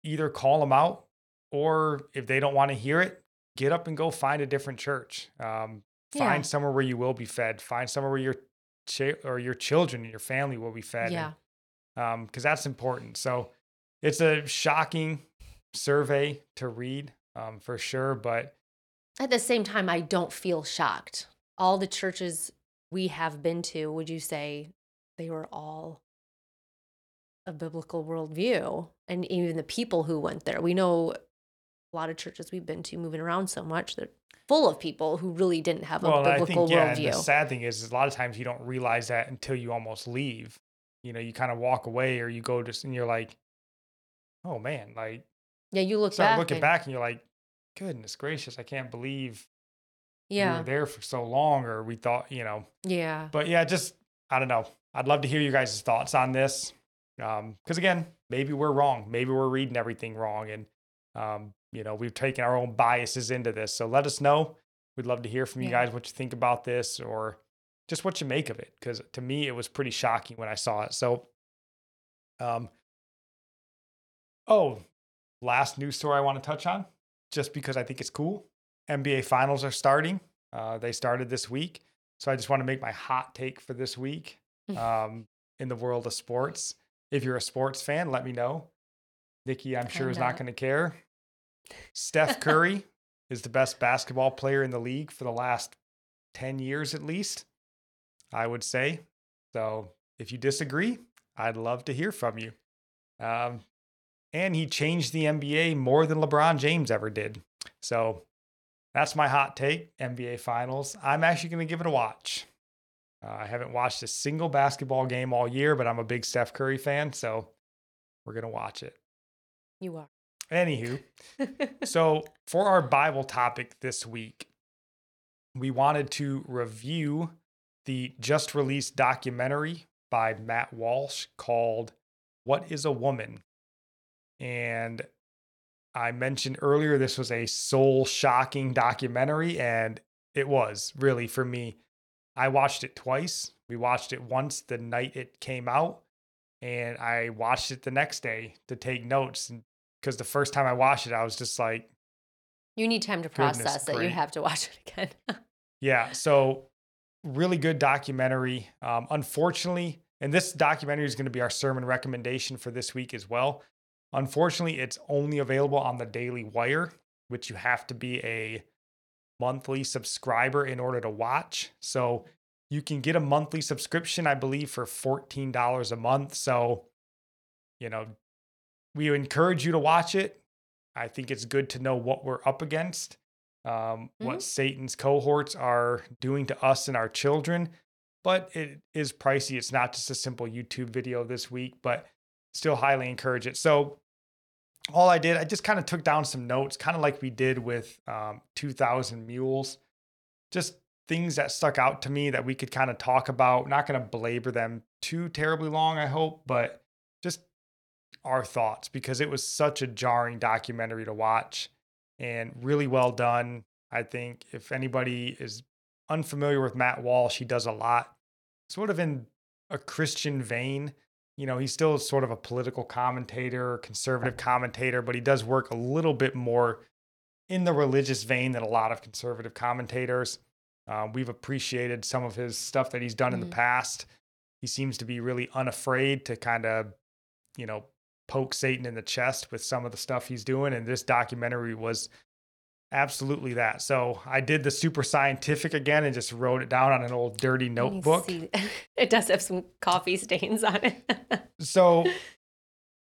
either call them out or if they don't want to hear it, get up and go find a different church. Um, Yeah. find somewhere where you will be fed. Find somewhere where your chi- or your children and your family will be fed. Yeah. Um, because that's important. So it's a shocking survey to read, um, for sure. But At the same time, I don't feel shocked. All the churches we have been to, would you say they were all a biblical worldview? And even the people who went there, we know a lot of churches we've been to moving around so much, they're full of people who really didn't have a well, I biblical think yeah. Worldview. the sad thing is, is, a lot of times you don't realize that until you almost leave. You know, you kind of walk away, or you go just and you're like, "Oh man!" Like yeah, you look start back. looking and- back, and you're like, "Goodness gracious! I can't believe yeah we were there for so long." Or we thought, you know, Yeah. but yeah, just I don't know. I'd love to hear you guys' thoughts on this. Um, because again, maybe we're wrong. Maybe we're reading everything wrong, and um, you know, we've taken our own biases into this. So let us know. We'd love to hear from you Yeah. guys what you think about this, or just what you make of it. Because to me, it was pretty shocking when I saw it. So, um, oh, last news story I want to touch on, just because I think it's cool. NBA finals are starting. Uh, they started this week. So I just want to make my hot take for this week um, in the world of sports. If you're a sports fan, let me know. Nikki, I'm sure, I'm is not not. going to care. Steph (laughs) Curry is the best basketball player in the league for the last 10 years at least, I would say. So if you disagree, I'd love to hear from you. Um, and he changed the NBA more than LeBron James ever did. So that's my hot take NBA Finals. I'm actually going to give it a watch. Uh, I haven't watched a single basketball game all year, but I'm a big Steph Curry fan, so we're going to watch it. You are. Anywho, (laughs) so for our Bible topic this week, we wanted to review the just released documentary by Matt Walsh called What is a Woman? And I mentioned earlier this was a soul shocking documentary, and it was really for me. I watched it twice. We watched it once the night it came out, and I watched it the next day to take notes. Because the first time I watched it, I was just like, you need time to process it. You have to watch it again. (laughs) Yeah. So, really good documentary. Um, unfortunately, and this documentary is going to be our sermon recommendation for this week as well. Unfortunately, it's only available on the Daily Wire, which you have to be a monthly subscriber in order to watch. So, you can get a monthly subscription, I believe, for $14 a month. So, you know, we encourage you to watch it. I think it's good to know what we're up against um, what Mhm. Satan's cohorts are doing to us and our children. But it is pricey. It's not just a simple YouTube video this week, but still highly encourage it. So, all I did, I just kind of took down some notes, kind of like we did with um, 2000 Mules, just things that stuck out to me that we could kind of talk about. Not going to belabor them too terribly long, I hope, but just our thoughts because it was such a jarring documentary to watch and really well done. I think if anybody is unfamiliar with Matt Walsh, he does a lot sort of in a Christian vein. You know, he's still sort of a political commentator, conservative commentator, but he does work a little bit more in the religious vein than a lot of conservative commentators. Um, we've appreciated some of his stuff that he's done in Mhm. the past. He seems to be really unafraid to kind of, you know, poke Satan in the chest with some of the stuff he's doing. And this documentary was absolutely that. So I did the super scientific again and just wrote it down on an old dirty I need to notebook. (laughs) It does have some coffee stains on it. (laughs) So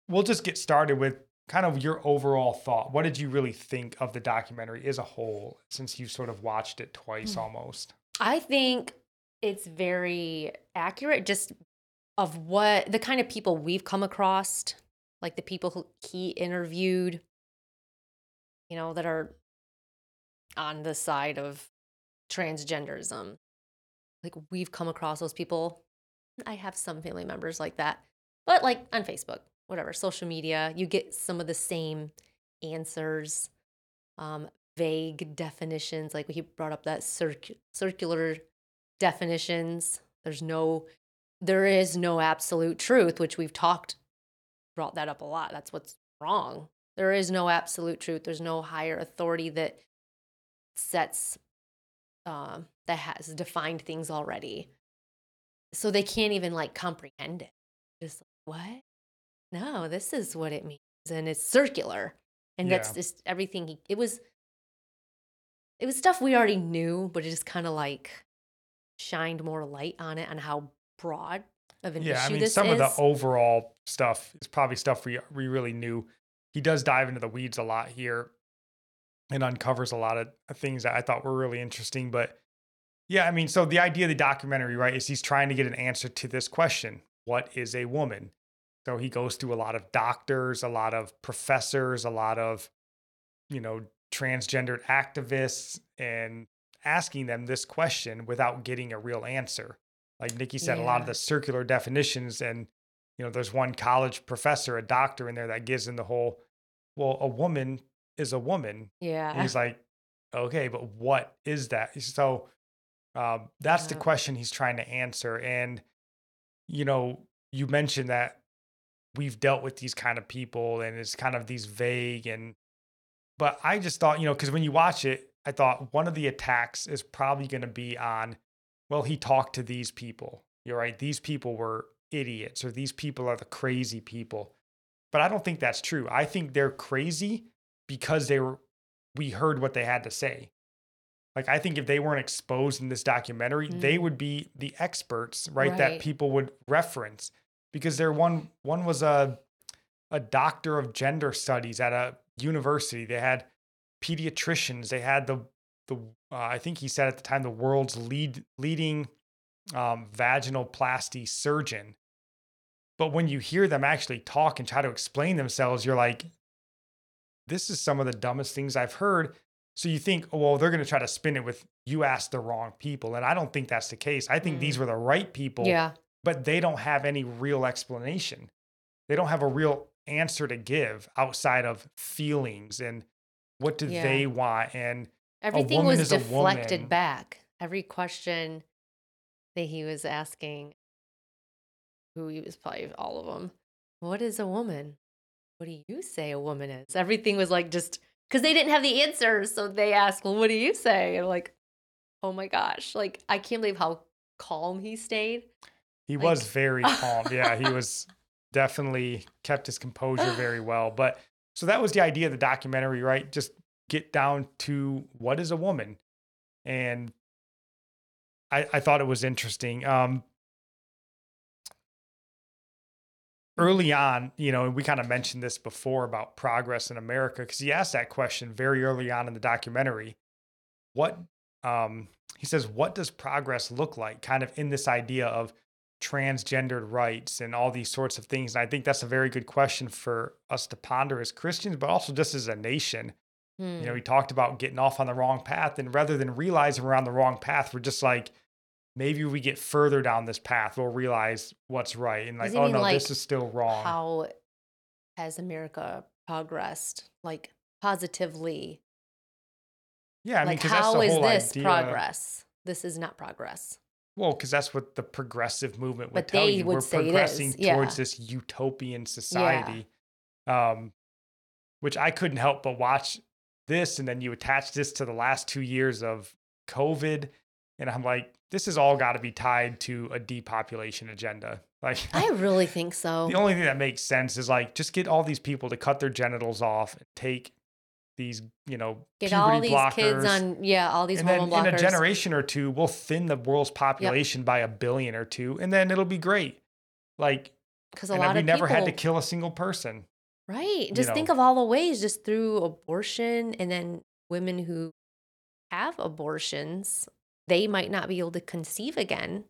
we'll just get started with kind of your overall thought. What did you really think of the documentary as a whole since you've sort of watched it twice Hmm. almost? I think it's very accurate just of what the kind of people we've come across like the people who he interviewed, you know, that are on the side of transgenderism. Like we've come across those people. I have some family members like that, but like on Facebook, whatever, social media, you get some of the same answers, um, vague definitions. Like he brought up that circ- circular definitions. There's no, there is no absolute truth, which we've talked, brought that up a lot. That's what's wrong. There is no absolute truth. There's no higher authority that sets, uh, that has defined things already. So they can't even like comprehend it. Just like, what? No, this is what it means. And it's circular. And that's just everything he, it was, it was stuff we already knew, but it just kind of like shined more light on it on how broad of an Yeah, issue I mean, this some is. of the overall stuff is probably stuff we we really knew. He does dive into the weeds a lot here, and uncovers a lot of uh, things that I thought were really interesting. But yeah, I mean, so the idea of the documentary, right, is he's trying to get an answer to this question: What is a woman? So he goes through a lot of doctors, a lot of professors, a lot of you know transgendered activists, and asking them this question without getting a real answer like Nikki said, a lot of the circular definitions. And, you know, there's one college professor, a doctor in there that gives him the whole, well, a woman is a woman. yeah. And he's like, okay, but what is that? So um, that's the question he's trying to answer. And, you know, you mentioned that we've dealt with these kind of people and it's kind of these vague and, but I just thought, you know, because when you watch it, I thought one of the attacks is probably going to be on, well, he talked to these people. You're right. These people were idiots or these people are the crazy people. But I don't think that's true. I think they're crazy because they were we heard what they had to say. Like I think if they weren't exposed in this documentary, they Mm. would be the experts, right? That people would reference because they're one one was a a doctor of gender studies at a university. They had pediatricians. They had the the uh, I think he said at the time the world's lead leading um, vaginoplasty surgeon. But when you hear them actually talk and try to explain themselves, you're like, this is some of the dumbest things I've heard. So you think, oh, well, they're going to try to spin it with you asked the wrong people. And I don't think that's the case. I think these Mm. were the right people, yeah. but they don't have any real explanation. They don't have a real answer to give outside of feelings and what do Yeah. they want. And Everything was deflected back. Every question that he was asking, who he was probably all of them. What is a woman? What do you say a woman is? Everything was like just because they didn't have the answers. So they asked, Well, what do you say? And like, oh my gosh. Like, I can't believe how calm he stayed. He Like- was very calm. Yeah, he (laughs) was definitely kept his composure very well. But so that was the idea of the documentary, right? Just get down to what is a woman. And I, I thought it was interesting. Um, early on, you know, and we kind of mentioned this before about progress in America, because he asked that question very early on in the documentary. What um he says, what does progress look like? Kind of in this idea of transgendered rights and all these sorts of things. And I think that's a very good question for us to ponder as Christians, but also just as a nation. You know, Hmm. he talked about getting off on the wrong path, and rather than realizing we're on the wrong path, we're just like, maybe we get further down this path, we'll realize what's right. And like, oh mean, no, like, this is still wrong. How has America progressed? Like, positively? yeah, I mean, like, that's the is this idea. progress? This is not progress. Well, because that's what the progressive movement would But tell they you. would We're say it is, progressing yeah. towards this utopian society. Um, which I couldn't help but watch this, and then you attach this to the last two years of COVID, and I'm like, this has all got to be tied to a depopulation agenda. Like, I (laughs) really think so. the only thing that makes sense is like just get all these people to cut their genitals off and take these, you know, Get puberty all these blockers, kids on, yeah, all these and then hormone in a generation or two, we'll thin the world's population by a billion or two, and then it'll be great. Like, Because a lot we of never people, had to kill a single person. right? Just think know. of all the ways, just through abortion, and then women who have abortions, they might not be able to conceive again,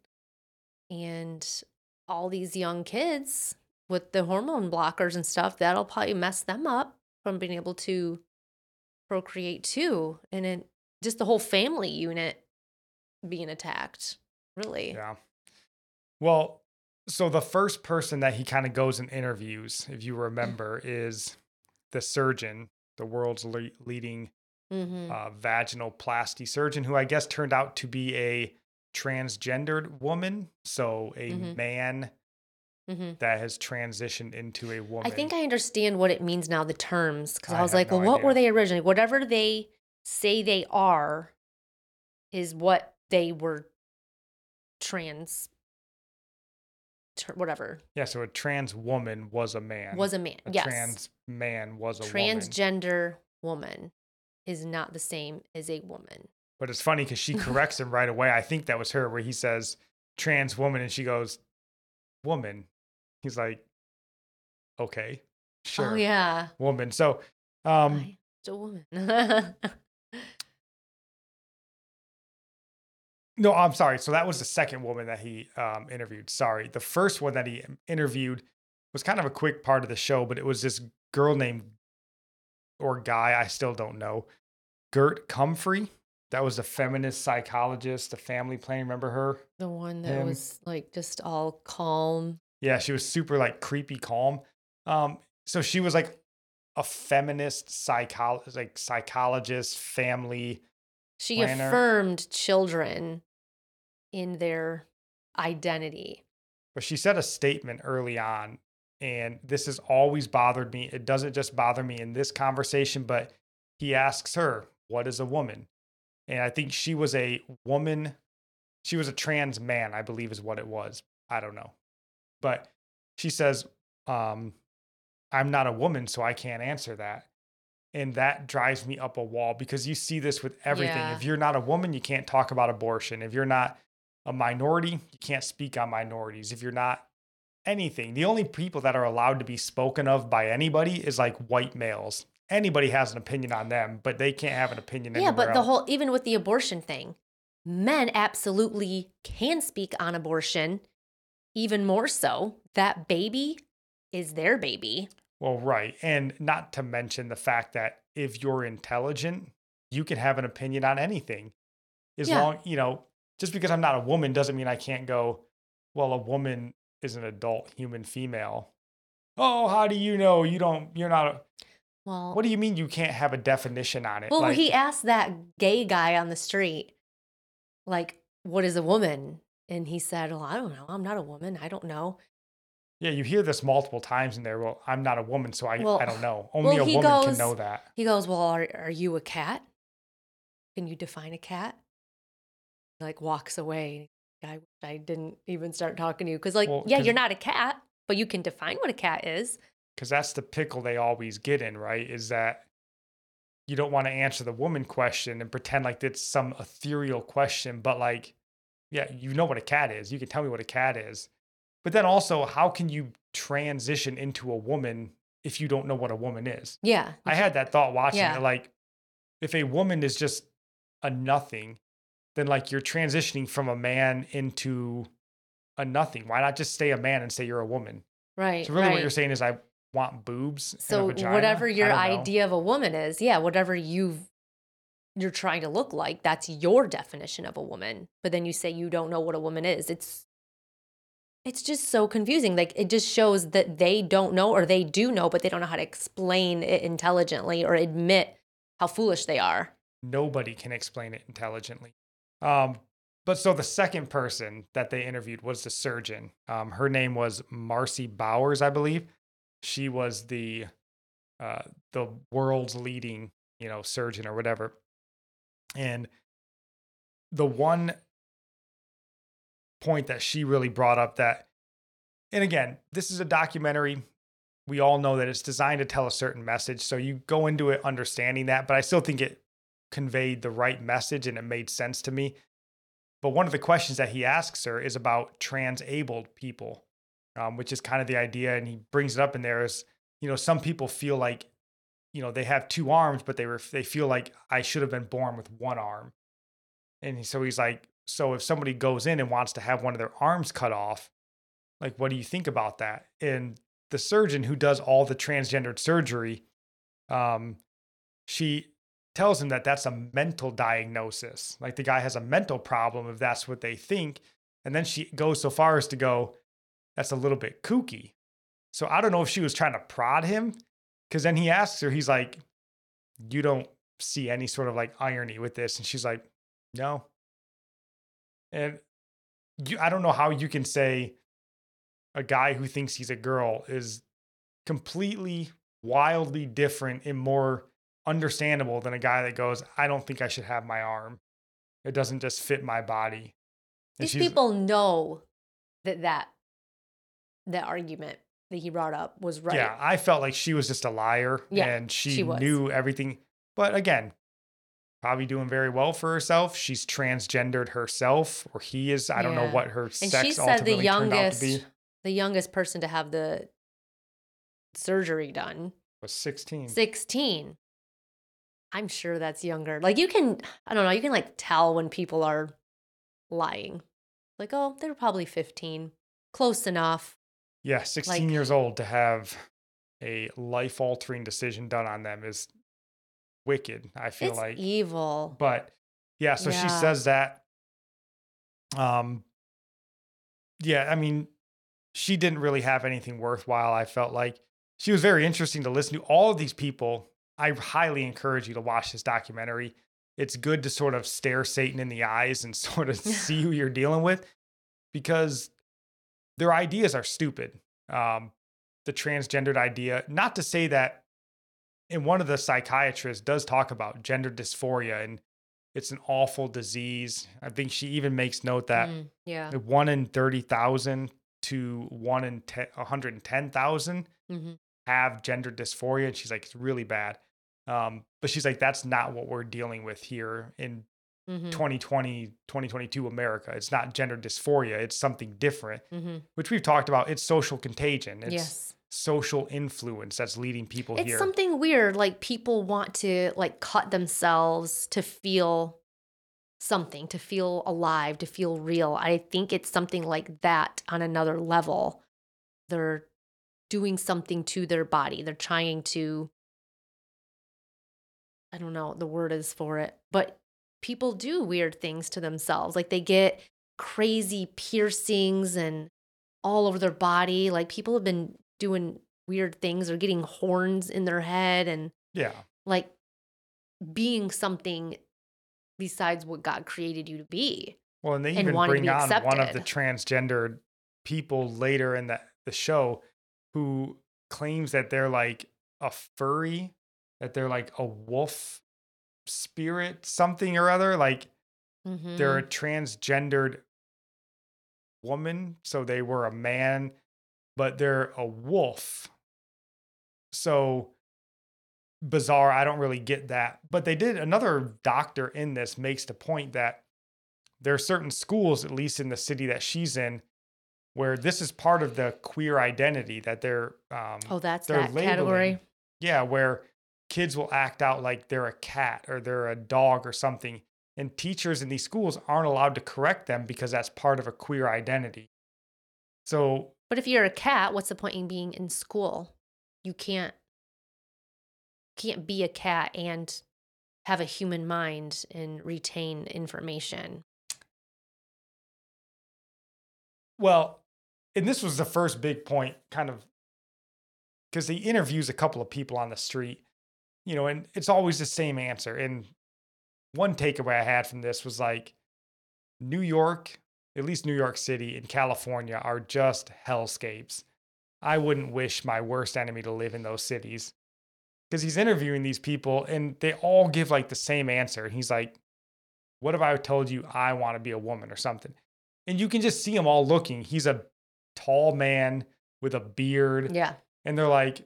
and all these young kids with the hormone blockers and stuff, that'll probably mess them up from being able to procreate too. And then just the whole family unit being attacked, really. Yeah. Well, so the first person that he kind of goes and interviews, if you mm. remember, is the surgeon, the world's le- leading Mm-hmm. uh, vaginal plasty surgeon, who I guess turned out to be a transgendered woman, so a Mhm. man Mm-hmm. that has transitioned into a woman. I think I understand what it means now, the terms, because I, I was like, no well, what were they originally? Whatever they say they are is what they were trans, tr- whatever, yeah. So a trans woman was a man. was a man. a yes. trans man was a woman. Transgender woman is not the same as a woman. But it's funny because she (laughs) corrects him right away. I think that was her where he says trans woman and she goes woman. He's like, okay, sure, Oh, yeah. woman. So, um, it's a woman. (laughs) no, I'm sorry. So that was the second woman that he um, interviewed. Sorry, the first one that he interviewed was kind of a quick part of the show, but it was this girl named or guy I still don't know, Gert Comfrey. That was a feminist psychologist, the family planning. Remember her? the one that Him. was like just all calm. Yeah, she was super like creepy calm. Um, so she was like a feminist psychol like psychologist, family. She planner. affirmed children in their identity. But she said a statement early on, and this has always bothered me. It doesn't just bother me in this conversation, but he asks her, What is a woman? And I think she was a woman, she was a trans man, I believe is what it was. I don't know. But she says, um, I'm not a woman, so I can't answer that. And that drives me up a wall because you see this with everything. Yeah. If you're not a woman, you can't talk about abortion. If you're not a minority, you can't speak on minorities. If you're not anything, the only people that are allowed to be spoken of by anybody is like white males. Anybody has an opinion on them, but they can't have an opinion. Yeah, but anywhere the else. whole even with the abortion thing, men absolutely can speak on abortion, even more so. That baby is their baby. Well, right. And not to mention the fact that if you're intelligent, you can have an opinion on anything. As Yeah. long, you know, just because I'm not a woman doesn't mean I can't go, well, a woman is an adult human female. Oh, how do you know you don't, you're not a, Well, what do you mean you can't have a definition on it? well, Like, he asked that gay guy on the street, like, "What is a woman?" And he said, "Well, I don't know. I'm not a woman. I don't know." yeah, you hear this multiple times in there. Well, I'm not a woman, so I, Well- I don't know. (sighs) Only well, a he woman can know that. He goes, "Well, are are you a cat? Can you define a cat?" Like walks away. I wish I didn't even start talking to you because, like, Well, yeah, you're not a cat, but you can define what a cat is. because that's the pickle they always get in, right? Is that you don't want to answer the woman question and pretend like it's some ethereal question, but like, yeah, you know what a cat is. You can tell me what a cat is. But then also, how can you transition into a woman if you don't know what a woman is? Yeah, I had that thought watching Yeah. it. Like, if a woman is just a nothing, then like you're transitioning from a man into a nothing. Why not just stay a man and say you're a woman? right. So really, right. what you're saying is, I want boobs. and a so whatever your idea of a woman is, yeah, whatever you you're trying to look like, that's your definition of a woman. But then you say you don't know what a woman is. It's it's just so confusing. Like it just shows that they don't know or they do know, but they don't know how to explain it intelligently or admit how foolish they are. nobody can explain it intelligently. Um, but so the second person that they interviewed was the surgeon. Um, her name was Marcy Bowers, I believe. She was the uh, the world's leading, you know, surgeon or whatever. And the one point that she really brought up that, and again, this is a documentary. We all know that it's designed to tell a certain message. So you go into it understanding that, but I still think it conveyed the right message and it made sense to me. But one of the questions that he asks her is about trans abled people, um, which is kind of the idea. And he brings it up in there is, you know, some people feel like, you know, they have two arms, but they were they feel like I should have been born with one arm. And so he's like, so if somebody goes in and wants to have one of their arms cut off, like, what do you think about that? And the surgeon who does all the transgendered surgery, um, she tells him that that's a mental diagnosis. Like the guy has a mental problem if that's what they think. And then she goes so far as to go, that's a little bit kooky. So I don't know if she was trying to prod him because then he asks her, he's like, You don't see any sort of like irony with this. And she's like, No. And you, I don't know how you can say a guy who thinks he's a girl is completely wildly different and more understandable than a guy that goes, I don't think I should have my arm. It doesn't just fit my body. And These people know that that that argument that he brought up was right. Yeah, I felt like she was just a liar yeah, and she, she knew everything. But again, probably doing very well for herself. She's transgendered herself, or he is. I yeah. don't know what her and sex she said the youngest, The youngest person to have the surgery done was 16. 16. I'm sure that's younger. Like you can, I don't know, you can like tell when people are lying. Like, oh, they're probably 15. Close enough. Yeah, 16 like, years old to have a life altering decision done on them is wicked, I feel like. evil. But yeah, so yeah. she says that. Um yeah, I mean, she didn't really have anything worthwhile, I felt like. She was very interesting to listen to. All of these people I highly encourage you to watch this documentary. It's good to sort of stare Satan in the eyes and (laughs) sort of see who you're dealing with because their ideas are stupid. Um, the transgendered idea, not to say that, and one of the psychiatrists does talk about gender dysphoria and it's an awful disease. I think she even makes note that mm, yeah. one in 30,000 to one in 110,000 mm-hmm. have gender dysphoria. And she's like, it's really bad. Um, but she's like, that's not what we're dealing with here in mm-hmm. 2020, 2022 America. It's not gender dysphoria, it's something different, mm-hmm. which we've talked about. It's social contagion. It's yes. social influence that's leading people it's here. It's something weird. Like people want to like cut themselves to feel something, to feel alive, to feel real. I think it's something like that on another level. They're doing something to their body. They're trying to I don't know the word is for it, but people do weird things to themselves. Like they get crazy piercings and all over their body. Like people have been doing weird things or getting horns in their head and yeah. Like being something besides what God created you to be. Well, and they even and bring on accepted. one of the transgendered people later in the, the show who claims that they're like a furry that they're like a wolf spirit, something or other. Like mm-hmm. they're a transgendered woman. So they were a man, but they're a wolf. So bizarre. I don't really get that. But they did another doctor in this makes the point that there are certain schools, at least in the city that she's in, where this is part of the queer identity that they're um, oh that's they're that labeling. category yeah where kids will act out like they're a cat or they're a dog or something. And teachers in these schools aren't allowed to correct them because that's part of a queer identity. So, but if you're a cat, what's the point in being in school? You can't can't be a cat and have a human mind and retain information. Well, and this was the first big point, kind of, because he interviews a couple of people on the street you know, and it's always the same answer. And one takeaway I had from this was like New York, at least New York City and California are just hellscapes. I wouldn't wish my worst enemy to live in those cities. Because he's interviewing these people and they all give like the same answer. And he's like, What if I told you I want to be a woman or something? And you can just see them all looking. He's a tall man with a beard. Yeah. And they're like,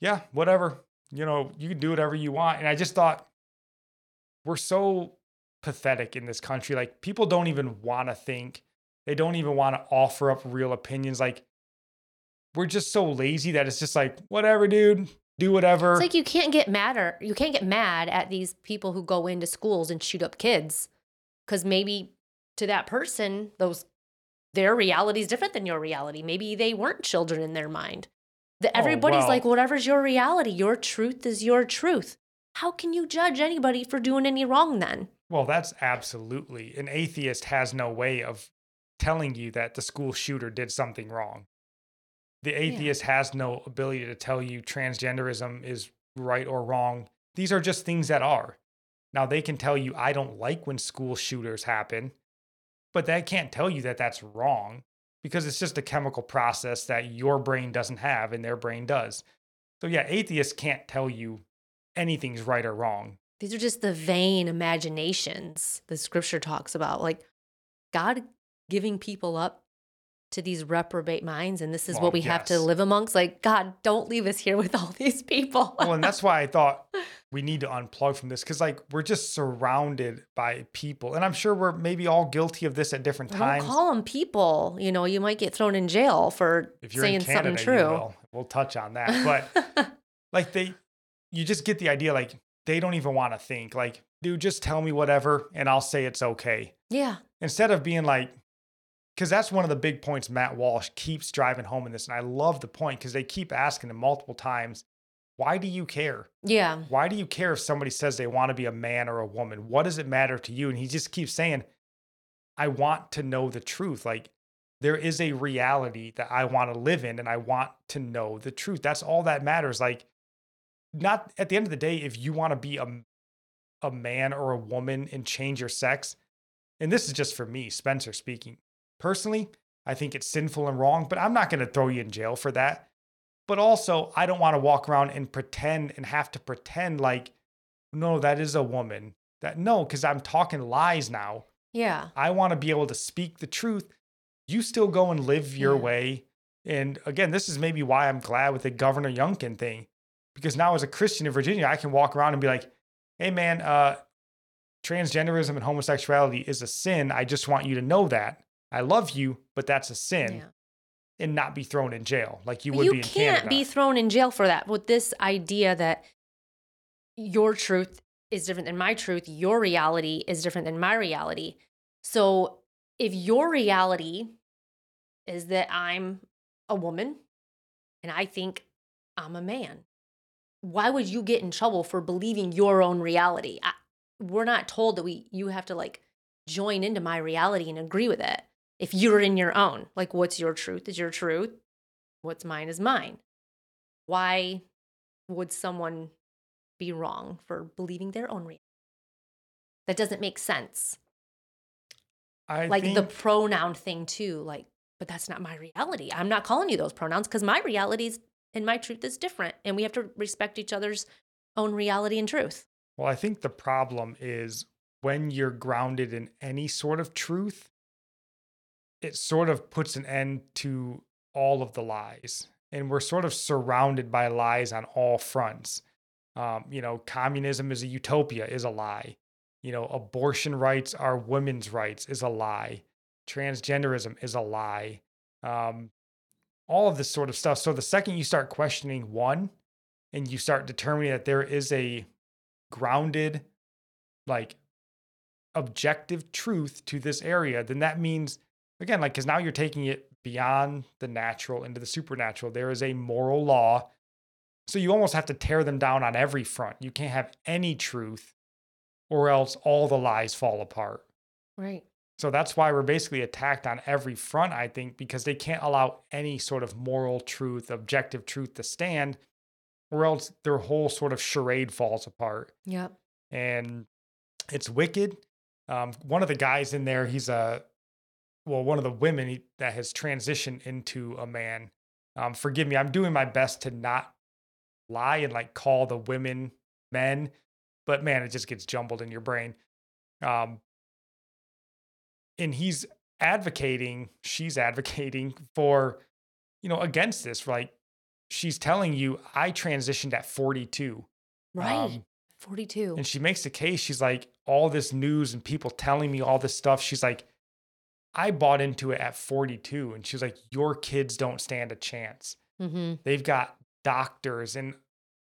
Yeah, whatever you know, you can do whatever you want. And I just thought we're so pathetic in this country. Like people don't even want to think. They don't even want to offer up real opinions. Like we're just so lazy that it's just like, whatever, dude, do whatever. It's like you can't get mad or you can't get mad at these people who go into schools and shoot up kids. Cause maybe to that person, those their reality is different than your reality. Maybe they weren't children in their mind. The, Oh, everybody's well. like, whatever's your reality, your truth is your truth. How can you judge anybody for doing any wrong then? Well, that's absolutely. An atheist has no way of telling you that the school shooter did something wrong. The atheist has no ability to tell you transgenderism is right or wrong. These are just things that are. Now, they can tell you, I don't like when school shooters happen, but that can't tell you that that's wrong because it's just a chemical process that your brain doesn't have and their brain does. So, yeah, atheists can't tell you anything's right or wrong. These are just the vain imaginations the scripture talks about. Like God giving people up to these reprobate minds, and this is Well, what we have to live amongst. Like, God, don't leave us here with all (laughs) these people. well, and that's why I thought we need to unplug from this because, like, we're just surrounded by people, and I'm sure we're maybe all guilty of this at different Don't times. call them people. You know, you might get thrown in jail for if you're saying in Canada, something you true. will. We'll touch on that, (laughs) but like they, you just get the idea. Like they don't even want to think. Like, dude, just tell me whatever, and I'll say it's okay. yeah. Instead of being like, because that's one of the big points Matt Walsh keeps driving home in this, and I love the point because they keep asking him multiple times, "Why do you care?" Yeah. Why do you care if somebody says they want to be a man or a woman? What does it matter to you? And he just keeps saying, I want to know the truth. Like there is a reality that I want to live in and I want to know the truth. That's all that matters. Like not at the end of the day, if you want to be a, a man or a woman and change your sex, and this is just for me, Spencer speaking. Personally, I think it's sinful and wrong, but I'm not going to throw you in jail for that but also I don't want to walk around and pretend and have to pretend like, no, that is a woman. That no, because I'm talking lies now. Yeah. I want to be able to speak the truth. You still go and live your Yeah. way. And again, this is maybe why I'm glad with the Governor Youngkin thing, because now as a Christian in Virginia, I can walk around and be like, hey man, uh, transgenderism and homosexuality is a sin. I just want you to know that. I love you, but that's a sin. Yeah. And not be thrown in jail like you would you be in can't be thrown in jail for that with this idea that your truth is different than my truth your reality is different than my reality so if your reality is that i'm a woman and i think i'm a man why would you get in trouble for believing your own reality I, we're not told that we you have to like join into my reality and agree with it if you're in your own like what's your truth is your truth what's mine is mine. Why would someone be wrong for believing their own reality? That doesn't make sense. I like the pronoun thing too, like, but that's not my reality. I'm not calling you those pronouns because my realities and my truth is different. And we have to respect each other's own reality and truth. Well, I think the problem is when you're grounded in any sort of truth, it sort of puts an end to all of the lies. And we're sort of surrounded by lies on all fronts. Um, you know, communism is a utopia, is a lie. You know, abortion rights are women's rights, is a lie. Transgenderism is a lie. Um, all of this sort of stuff. So the second you start questioning one and you start determining that there is a grounded, like objective truth to this area, then that means, again, like, because now you're taking it beyond the natural into the supernatural. There is a moral law. So you almost have to tear them down on every front. You can't have any truth, or else all the lies fall apart. Right. So that's why we're basically attacked on every front, I think, because they can't allow any sort of moral truth, objective truth to stand, or else their whole sort of charade falls apart. Yep. And it's wicked. Um, one of the guys in there, he's a, well, one of the women that has transitioned into a man. Um, forgive me, I'm doing my best to not lie and like call the women men, but man, it just gets jumbled in your brain. Um, and he's advocating, she's advocating for, you know, against this. Like she's telling you, I transitioned at 42. Right. Um, 42. and she makes the case. She's like, all this news and people telling me all this stuff. She's like, I bought into it at 42. And she was like, your kids don't stand a chance. mm-hmm. They've got doctors and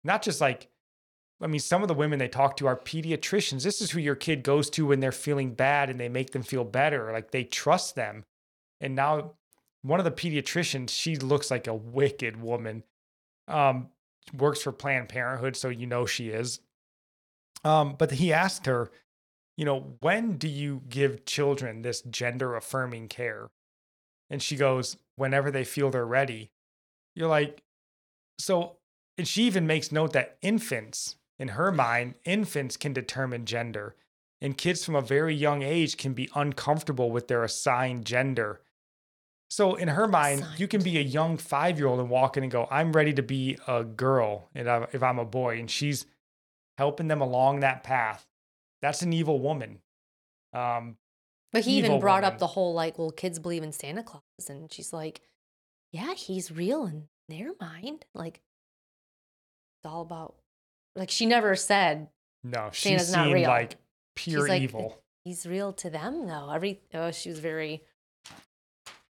not just like, I mean, some of the women they talk to are pediatricians. This is who your kid goes to when they're feeling bad and they make them feel better. Like they trust them. And now one of the pediatricians, she looks like a wicked woman. Um, works for Planned Parenthood, so you know she is. Um, but he asked her, you know, when do you give children this gender affirming care? And she goes, whenever they feel they're ready. You're like, so, and she even makes note that infants, in her mind, infants can determine gender. And kids from a very young age can be uncomfortable with their assigned gender. So, in her mind, assigned. you can be a young five year old and walk in and go, I'm ready to be a girl and if I'm a boy. And she's helping them along that path. That's an evil woman. Um, but he even brought woman. up the whole like, well, kids believe in Santa Claus. And she's like, yeah, he's real in their mind. Like, it's all about, like, she never said, no, she Santa's seemed not real. like pure like, evil. He's real to them, though. Every, oh, she was very,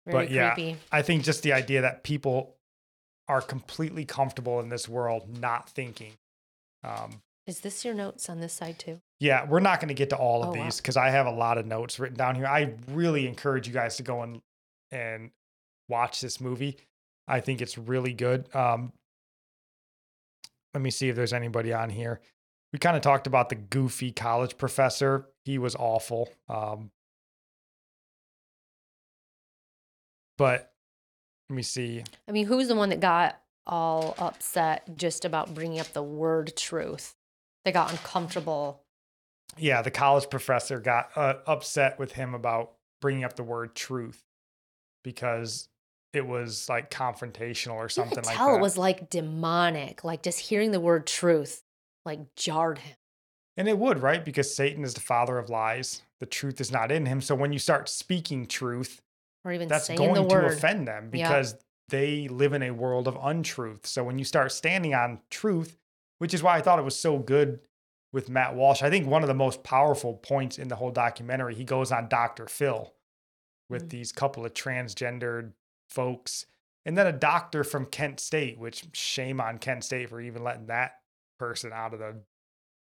very but yeah, creepy. I think just the idea that people are completely comfortable in this world not thinking. Um, Is this your notes on this side too? Yeah, we're not going to get to all of oh, these because wow. I have a lot of notes written down here. I really encourage you guys to go and and watch this movie. I think it's really good. Um, let me see if there's anybody on here. We kind of talked about the goofy college professor. He was awful. Um, but let me see. I mean, who's the one that got all upset just about bringing up the word truth? They got uncomfortable. Yeah, the college professor got uh, upset with him about bringing up the word truth because it was like confrontational or something like tell that. It was like demonic. Like just hearing the word truth like jarred him. And it would, right? Because Satan is the father of lies. The truth is not in him. So when you start speaking truth, or even that's going to offend them because yep. they live in a world of untruth. So when you start standing on truth, which is why I thought it was so good with Matt Walsh. I think one of the most powerful points in the whole documentary, he goes on Dr. Phil with mm-hmm. these couple of transgendered folks. And then a doctor from Kent State, which shame on Kent State for even letting that person out of the,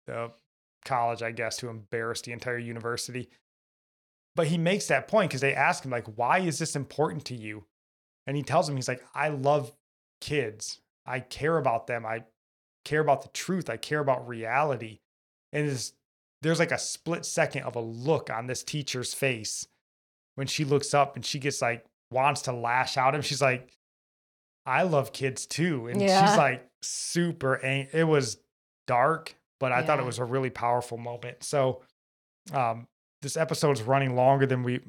the college, I guess, to embarrass the entire university. But he makes that point because they ask him, like, why is this important to you? And he tells them, he's like, I love kids. I care about them. I care about the truth. I care about reality. And there's like a split second of a look on this teacher's face when she looks up and she gets like wants to lash out and she's like i love kids too and yeah. she's like super ang- it was dark but i yeah. thought it was a really powerful moment so um this episode's running longer than we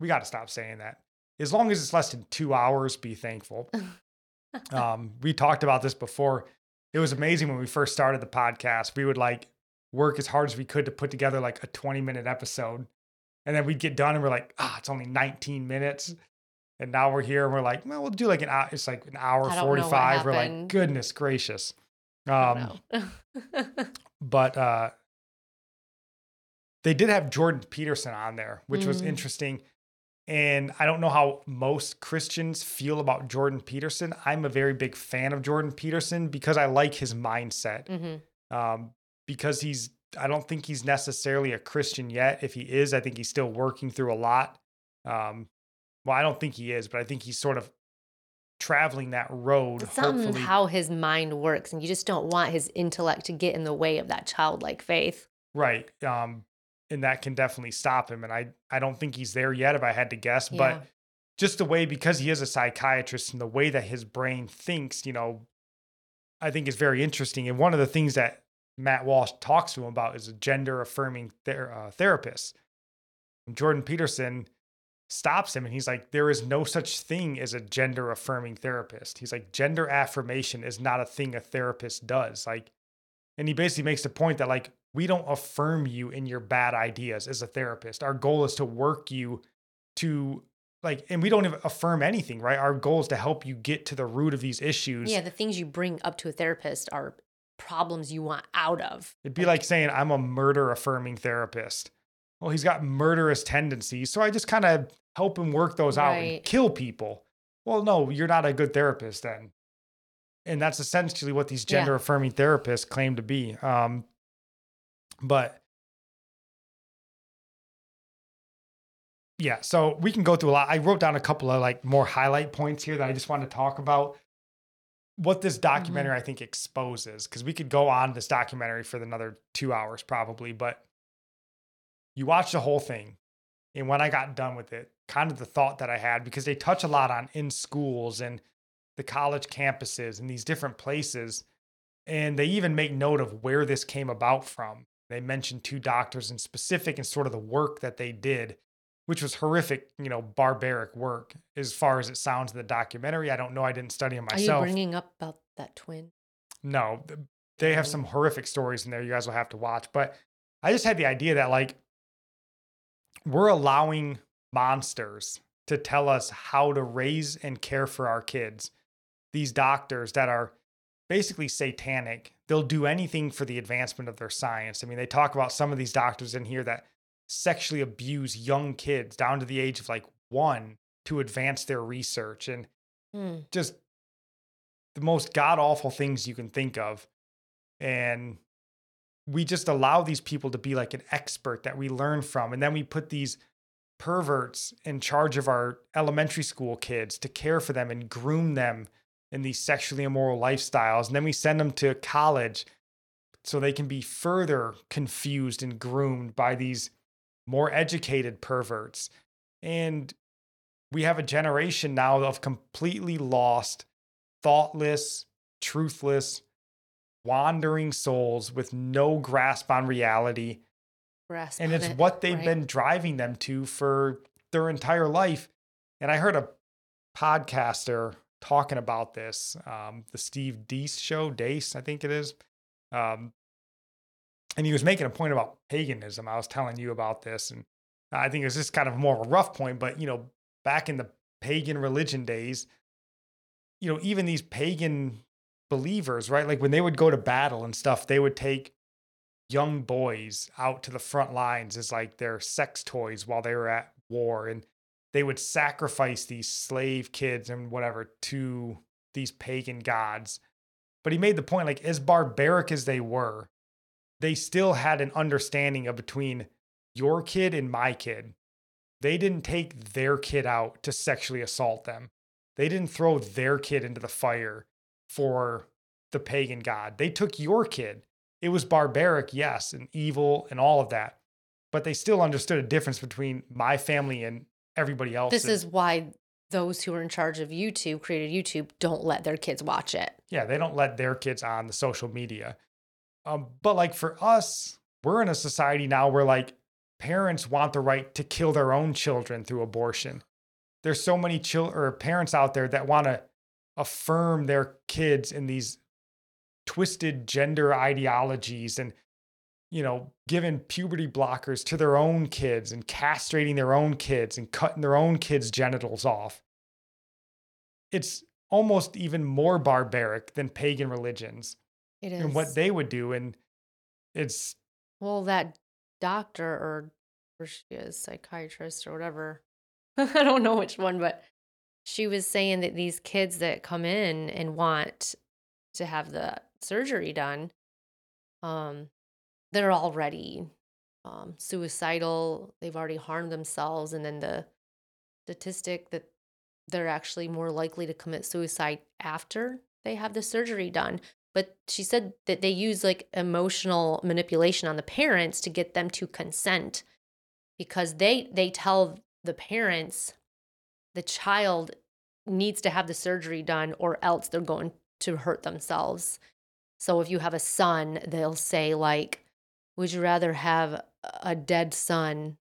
we got to stop saying that as long as it's less than two hours be thankful (laughs) um we talked about this before it was amazing when we first started the podcast we would like work as hard as we could to put together like a 20 minute episode and then we'd get done and we're like, ah, oh, it's only 19 minutes. And now we're here and we're like, well, we'll do like an hour. It's like an hour 45. We're like, goodness gracious. Um, (laughs) but uh, they did have Jordan Peterson on there, which mm. was interesting. And I don't know how most Christians feel about Jordan Peterson. I'm a very big fan of Jordan Peterson because I like his mindset. Mm-hmm. Um, because he's I don't think he's necessarily a Christian yet. If he is, I think he's still working through a lot. Um, well, I don't think he is, but I think he's sort of traveling that road. Something how his mind works, and you just don't want his intellect to get in the way of that childlike faith. Right. Um, and that can definitely stop him. And I, I don't think he's there yet, if I had to guess. Yeah. But just the way, because he is a psychiatrist and the way that his brain thinks, you know, I think is very interesting. And one of the things that Matt Walsh talks to him about is a gender affirming ther- uh, therapist. And Jordan Peterson stops him and he's like, There is no such thing as a gender affirming therapist. He's like, Gender affirmation is not a thing a therapist does. Like, and he basically makes the point that, like, we don't affirm you in your bad ideas as a therapist. Our goal is to work you to like and we don't even affirm anything right our goal is to help you get to the root of these issues yeah the things you bring up to a therapist are problems you want out of. It'd be like, saying, I'm a murder affirming therapist. Well, he's got murderous tendencies. So I just kind of help him work those right. out and kill people. Well, no, you're not a good therapist then. And that's essentially what these gender affirming yeah. therapists claim to be. Um, but yeah, so we can go through a lot. I wrote down a couple of like more highlight points here that I just want to talk about. What this documentary mm-hmm. I think exposes, because we could go on this documentary for another two hours probably, but you watch the whole thing. And when I got done with it, kind of the thought that I had, because they touch a lot on in schools and the college campuses and these different places. And they even make note of where this came about from. They mentioned two doctors in specific and sort of the work that they did which was horrific, you know, barbaric work as far as it sounds in the documentary. I don't know. I didn't study them myself. Are you bringing up about that twin? No, they have some oh. horrific stories in there. You guys will have to watch. But I just had the idea that like we're allowing monsters to tell us how to raise and care for our kids. These doctors that are basically satanic. They'll do anything for the advancement of their science. I mean, they talk about some of these doctors in here that sexually abuse young kids down to the age of like one to advance their research and mm. just the most god awful things you can think of. And we just allow these people to be like an expert that we learn from. And then we put these perverts in charge of our elementary school kids to care for them and groom them in these sexually immoral lifestyles. And then we send them to college so they can be further confused and groomed by these more educated perverts. And we have a generation now of completely lost, thoughtless, truthless, wandering souls with no grasp on reality. Grasp and it's it, what they've right. been driving them to for their entire life. And I heard a podcaster talking about this, um, the Steve Deace show, Dace, I think it is. Um, and he was making a point about paganism. I was telling you about this, and I think it was just kind of more of a rough point. But you know, back in the pagan religion days, you know, even these pagan believers, right? Like when they would go to battle and stuff, they would take young boys out to the front lines as like their sex toys while they were at war, and they would sacrifice these slave kids and whatever to these pagan gods. But he made the point, like as barbaric as they were, they still had an understanding of between your kid and my kid. They didn't take their kid out to sexually assault them. They didn't throw their kid into the fire for the pagan god. They took your kid. It was barbaric, yes, and evil and all of that. But they still understood a difference between my family and everybody else. This is why those who are in charge of YouTube, created YouTube, don't let their kids watch it. Yeah, they don't let their kids on the social media. Um, but like for us, we're in a society now where like parents want the right to kill their own children through abortion. There's so many children or parents out there that want to affirm their kids in these twisted gender ideologies and you know giving puberty blockers to their own kids and castrating their own kids and cutting their own kids genitals off it's almost even more barbaric than pagan religions it is. And what they would do. And it's. Well, that doctor or, or she is psychiatrist or whatever. (laughs) I don't know which one, but she was saying that these kids that come in and want to have the surgery done, um, they're already um, suicidal. They've already harmed themselves, and then the statistic that they're actually more likely to commit suicide after they have the surgery done but she said that they use like emotional manipulation on the parents to get them to consent because they they tell the parents the child needs to have the surgery done or else they're going to hurt themselves so if you have a son they'll say like would you rather have a dead son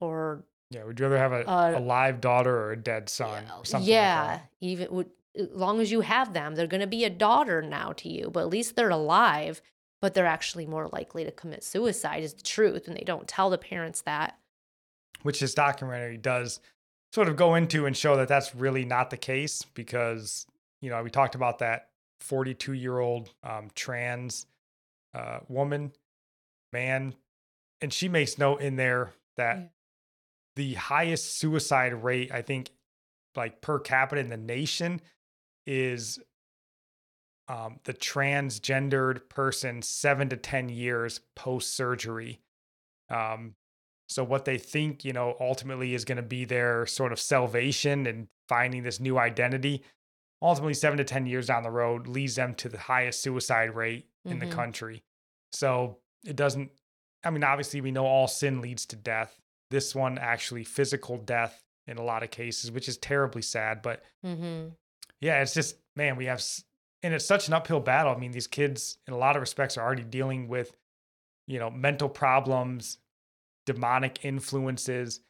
or yeah would you rather have a, a, a live daughter or a dead son yeah, yeah like even would as long as you have them, they're going to be a daughter now to you, but at least they're alive, but they're actually more likely to commit suicide, is the truth. And they don't tell the parents that. Which this documentary does sort of go into and show that that's really not the case because, you know, we talked about that 42 year old um, trans uh, woman, man, and she makes note in there that yeah. the highest suicide rate, I think, like per capita in the nation is um, the transgendered person seven to 10 years post surgery. Um, So what they think, you know, ultimately is going to be their sort of salvation and finding this new identity, ultimately seven to 10 years down the road leads them to the highest suicide rate in Mhm. the country. So it doesn't, I mean, obviously we know all sin leads to death. This one actually physical death in a lot of cases, which is terribly sad. But Mm-hmm. yeah, it's just, man, we have, and it's such an uphill battle. I mean, these kids in a lot of respects are already dealing with, you know, mental problems, demonic influences.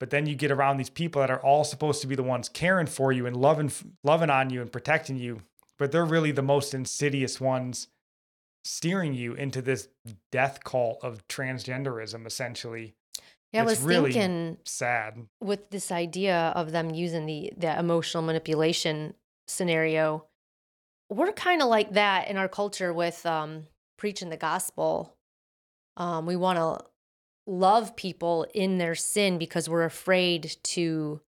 But then you get around these people that are all supposed to be the ones caring for you and loving loving on you and protecting you, but they're really the most insidious ones steering you into this death cult of transgenderism essentially. Yeah, I It's was really thinking Sad. with this idea of them using the the emotional manipulation scenario we're kind of like that in our culture with um preaching the gospel um we want to love people in their sin because we're afraid to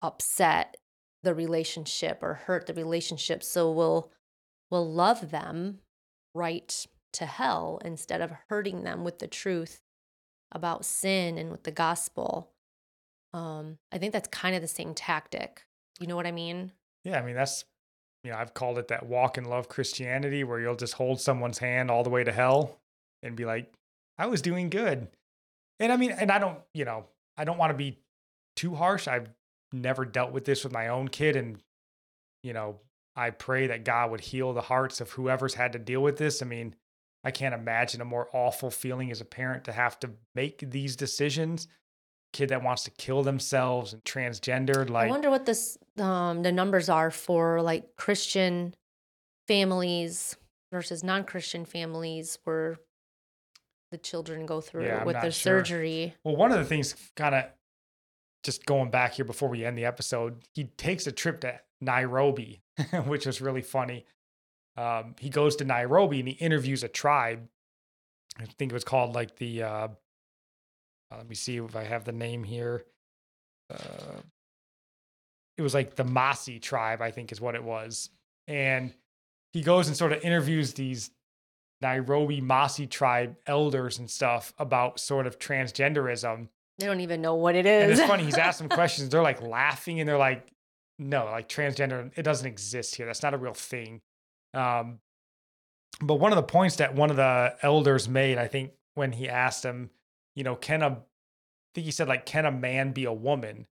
upset the relationship or hurt the relationship so we'll we'll love them right to hell instead of hurting them with the truth about sin and with the gospel um, I think that's kind of the same tactic. You know what I mean? Yeah, I mean that's you know, I've called it that walk in love Christianity where you'll just hold someone's hand all the way to hell and be like, I was doing good. And I mean, and I don't, you know, I don't want to be too harsh. I've never dealt with this with my own kid. And, you know, I pray that God would heal the hearts of whoever's had to deal with this. I mean, I can't imagine a more awful feeling as a parent to have to make these decisions. Kid that wants to kill themselves and transgendered, Like, I wonder what this um, the numbers are for like Christian families versus non-Christian families where the children go through Yeah, with their sure. surgery. Well, one of the things, kind of just going back here before we end the episode, he takes a trip to Nairobi, (laughs) which was really funny. Um, he goes to Nairobi and he interviews a tribe. I think it was called like the, uh, uh, let me see if I have the name here. Uh, it was like the Maasai tribe, I think is what it was. And he goes and sort of interviews these Nairobi Maasai tribe elders and stuff about sort of transgenderism. They don't even know what it is. And it's funny, he's asked them (laughs) questions. They're like laughing and they're like, no, like transgender, it doesn't exist here. That's not a real thing. Um, but one of the points that one of the elders made, I think, when he asked him, you know, can a, I think he said, like, can a man be a woman?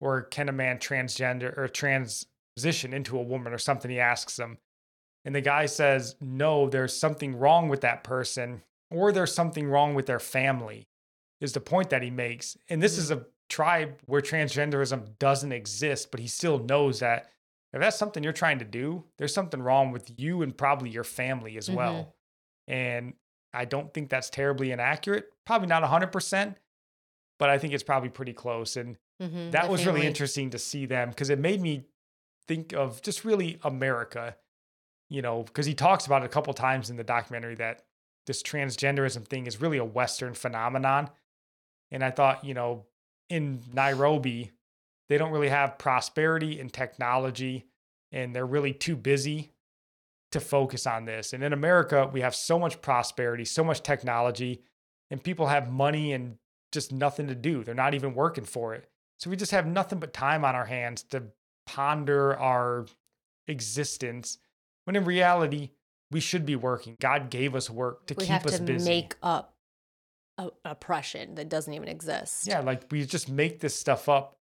Or can a man transgender or transition into a woman or something? He asks him. And the guy says, no, there's something wrong with that person, or there's something wrong with their family, is the point that he makes. And this is a tribe where transgenderism doesn't exist, but he still knows that if that's something you're trying to do, there's something wrong with you and probably your family as well. And I don't think that's terribly inaccurate. Probably not 100%, but I think it's probably pretty close. And Mhm, that was really interesting to see them because it made me think of just really America, you know, because he talks about it a couple times in the documentary that this transgenderism thing is really a Western phenomenon. And I thought, you know, in Nairobi, they don't really have prosperity and technology, and they're really too busy to focus on this. And in America, we have so much prosperity, so much technology, and people have money and just nothing to do. They're not even working for it. So we just have nothing but time on our hands to ponder our existence when in reality, we should be working. God gave us work to we keep have us to busy. make up oppression that doesn't even exist. yeah, like we just make this stuff up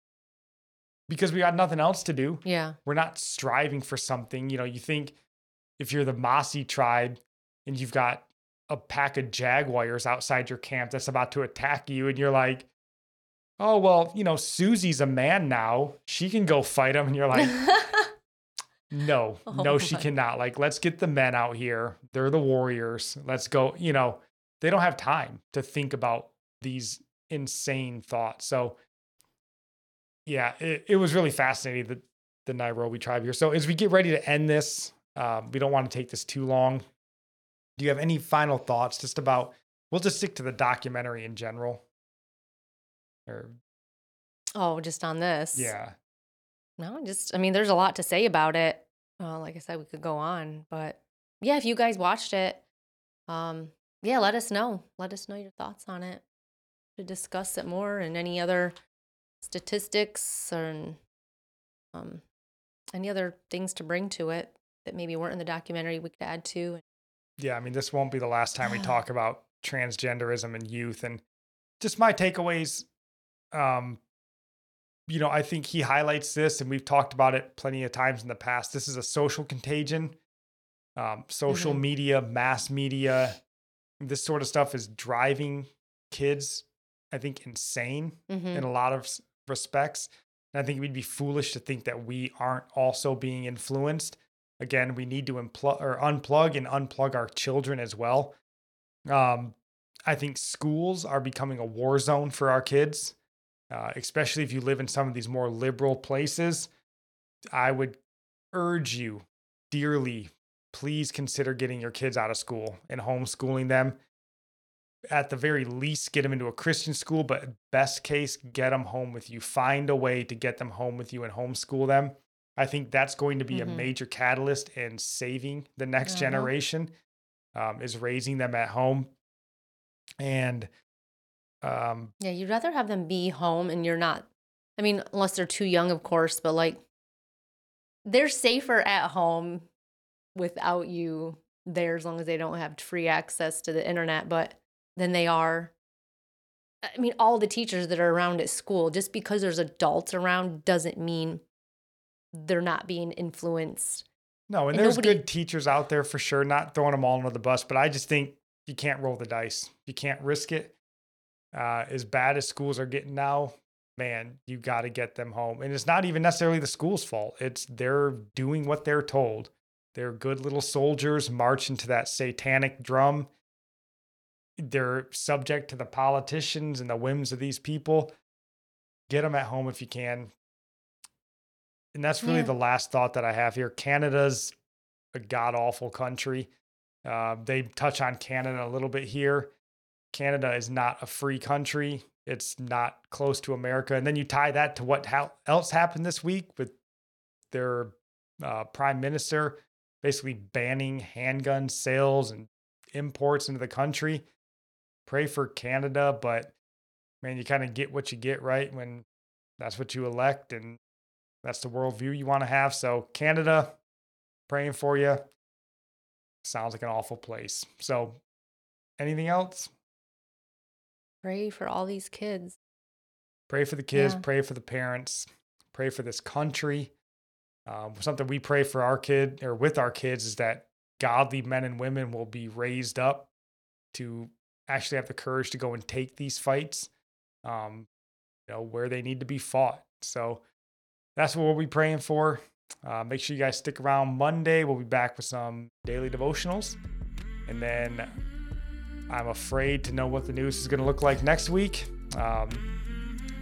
because we got nothing else to do. Yeah. We're not striving for something. You know, you think if you're the Mossy tribe and you've got a pack of jaguars outside your camp that's about to attack you, and you're like, oh, well, you know, Susie's a man now. She can go fight them. And you're like, (laughs) no, Oh no, she cannot. Like, let's get the men out here. They're the warriors. Let's go. You know, they don't have time to think about these insane thoughts. So, yeah, it, it was really fascinating the the Nairobi tribe here. So as we get ready to end this, um, we don't want to take this too long. Do you have any final thoughts just about? We'll just stick to the documentary in general. Or oh, just on this. yeah, No, just I mean, there's a lot to say about it. Uh, like I said, we could go on, but yeah, if you guys watched it, um, yeah, let us know. Let us know your thoughts on it. to discuss it more and any other statistics or um, any other things to bring to it that maybe weren't in the documentary we could add to. Yeah, I mean, this won't be the last time we talk about transgenderism and youth. And just my takeaways, um, you know, I think he highlights this, and we've talked about it plenty of times in the past. This is a social contagion. Um, social mm-hmm. media, mass media, this sort of stuff is driving kids, I think, insane mm-hmm. in a lot of respects. And I think we'd be foolish to think that we aren't also being influenced. Again, we need to unplug or unplug and unplug our children as well. Um, I think schools are becoming a war zone for our kids, uh, especially if you live in some of these more liberal places. I would urge you dearly, please consider getting your kids out of school and homeschooling them at the very least get them into a Christian school, but best case, get them home with you. Find a way to get them home with you and homeschool them. I think that's going to be mm-hmm. a major catalyst in saving the next uh-huh. generation. Um, is raising them at home, and um, yeah, you'd rather have them be home and you're not. I mean, unless they're too young, of course, but like they're safer at home without you there as long as they don't have free access to the internet. But then they are I mean, all the teachers that are around at school, just because there's adults around doesn't mean they're not being influenced. No, and, and there's nobody... good teachers out there for sure, not throwing them all under the bus, but I just think you can't roll the dice. You can't risk it. Uh, as bad as schools are getting now, man, you got to get them home. And it's not even necessarily the school's fault. It's they're doing what they're told. They're good little soldiers marching to that satanic drum they're subject to the politicians and the whims of these people. Get them at home if you can. And that's really yeah. the last thought that I have here. Canada's a god awful country. Uh, they touch on Canada a little bit here. Canada is not a free country. It's not close to America. And then you tie that to what ha- else happened this week with their uh, prime minister basically banning handgun sales and imports into the country pray for Canada, but man, you kind of get what you get, right? When that's what you elect and that's the worldview you want to have. So, Canada, praying for you. Sounds like an awful place. So, anything else? Pray for all these kids. Pray for the kids, yeah. pray for the parents, pray for this country. Um, something we pray for our kid or with our kids is that godly men and women will be raised up to actually have the courage to go and take these fights, um, you know, where they need to be fought. So that's what we'll be praying for. Uh, make sure you guys stick around Monday. We'll be back with some daily devotionals. And then I'm afraid to know what the news is going to look like next week. Um,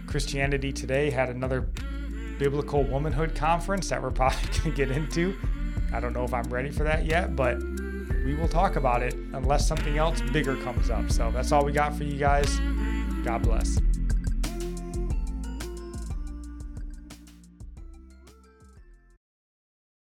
Christianity Today had another biblical womanhood conference that we're probably (laughs) going to get into. I don't know if I'm ready for that yet, but we will talk about it unless something else bigger comes up. So that's all we got for you guys. God bless.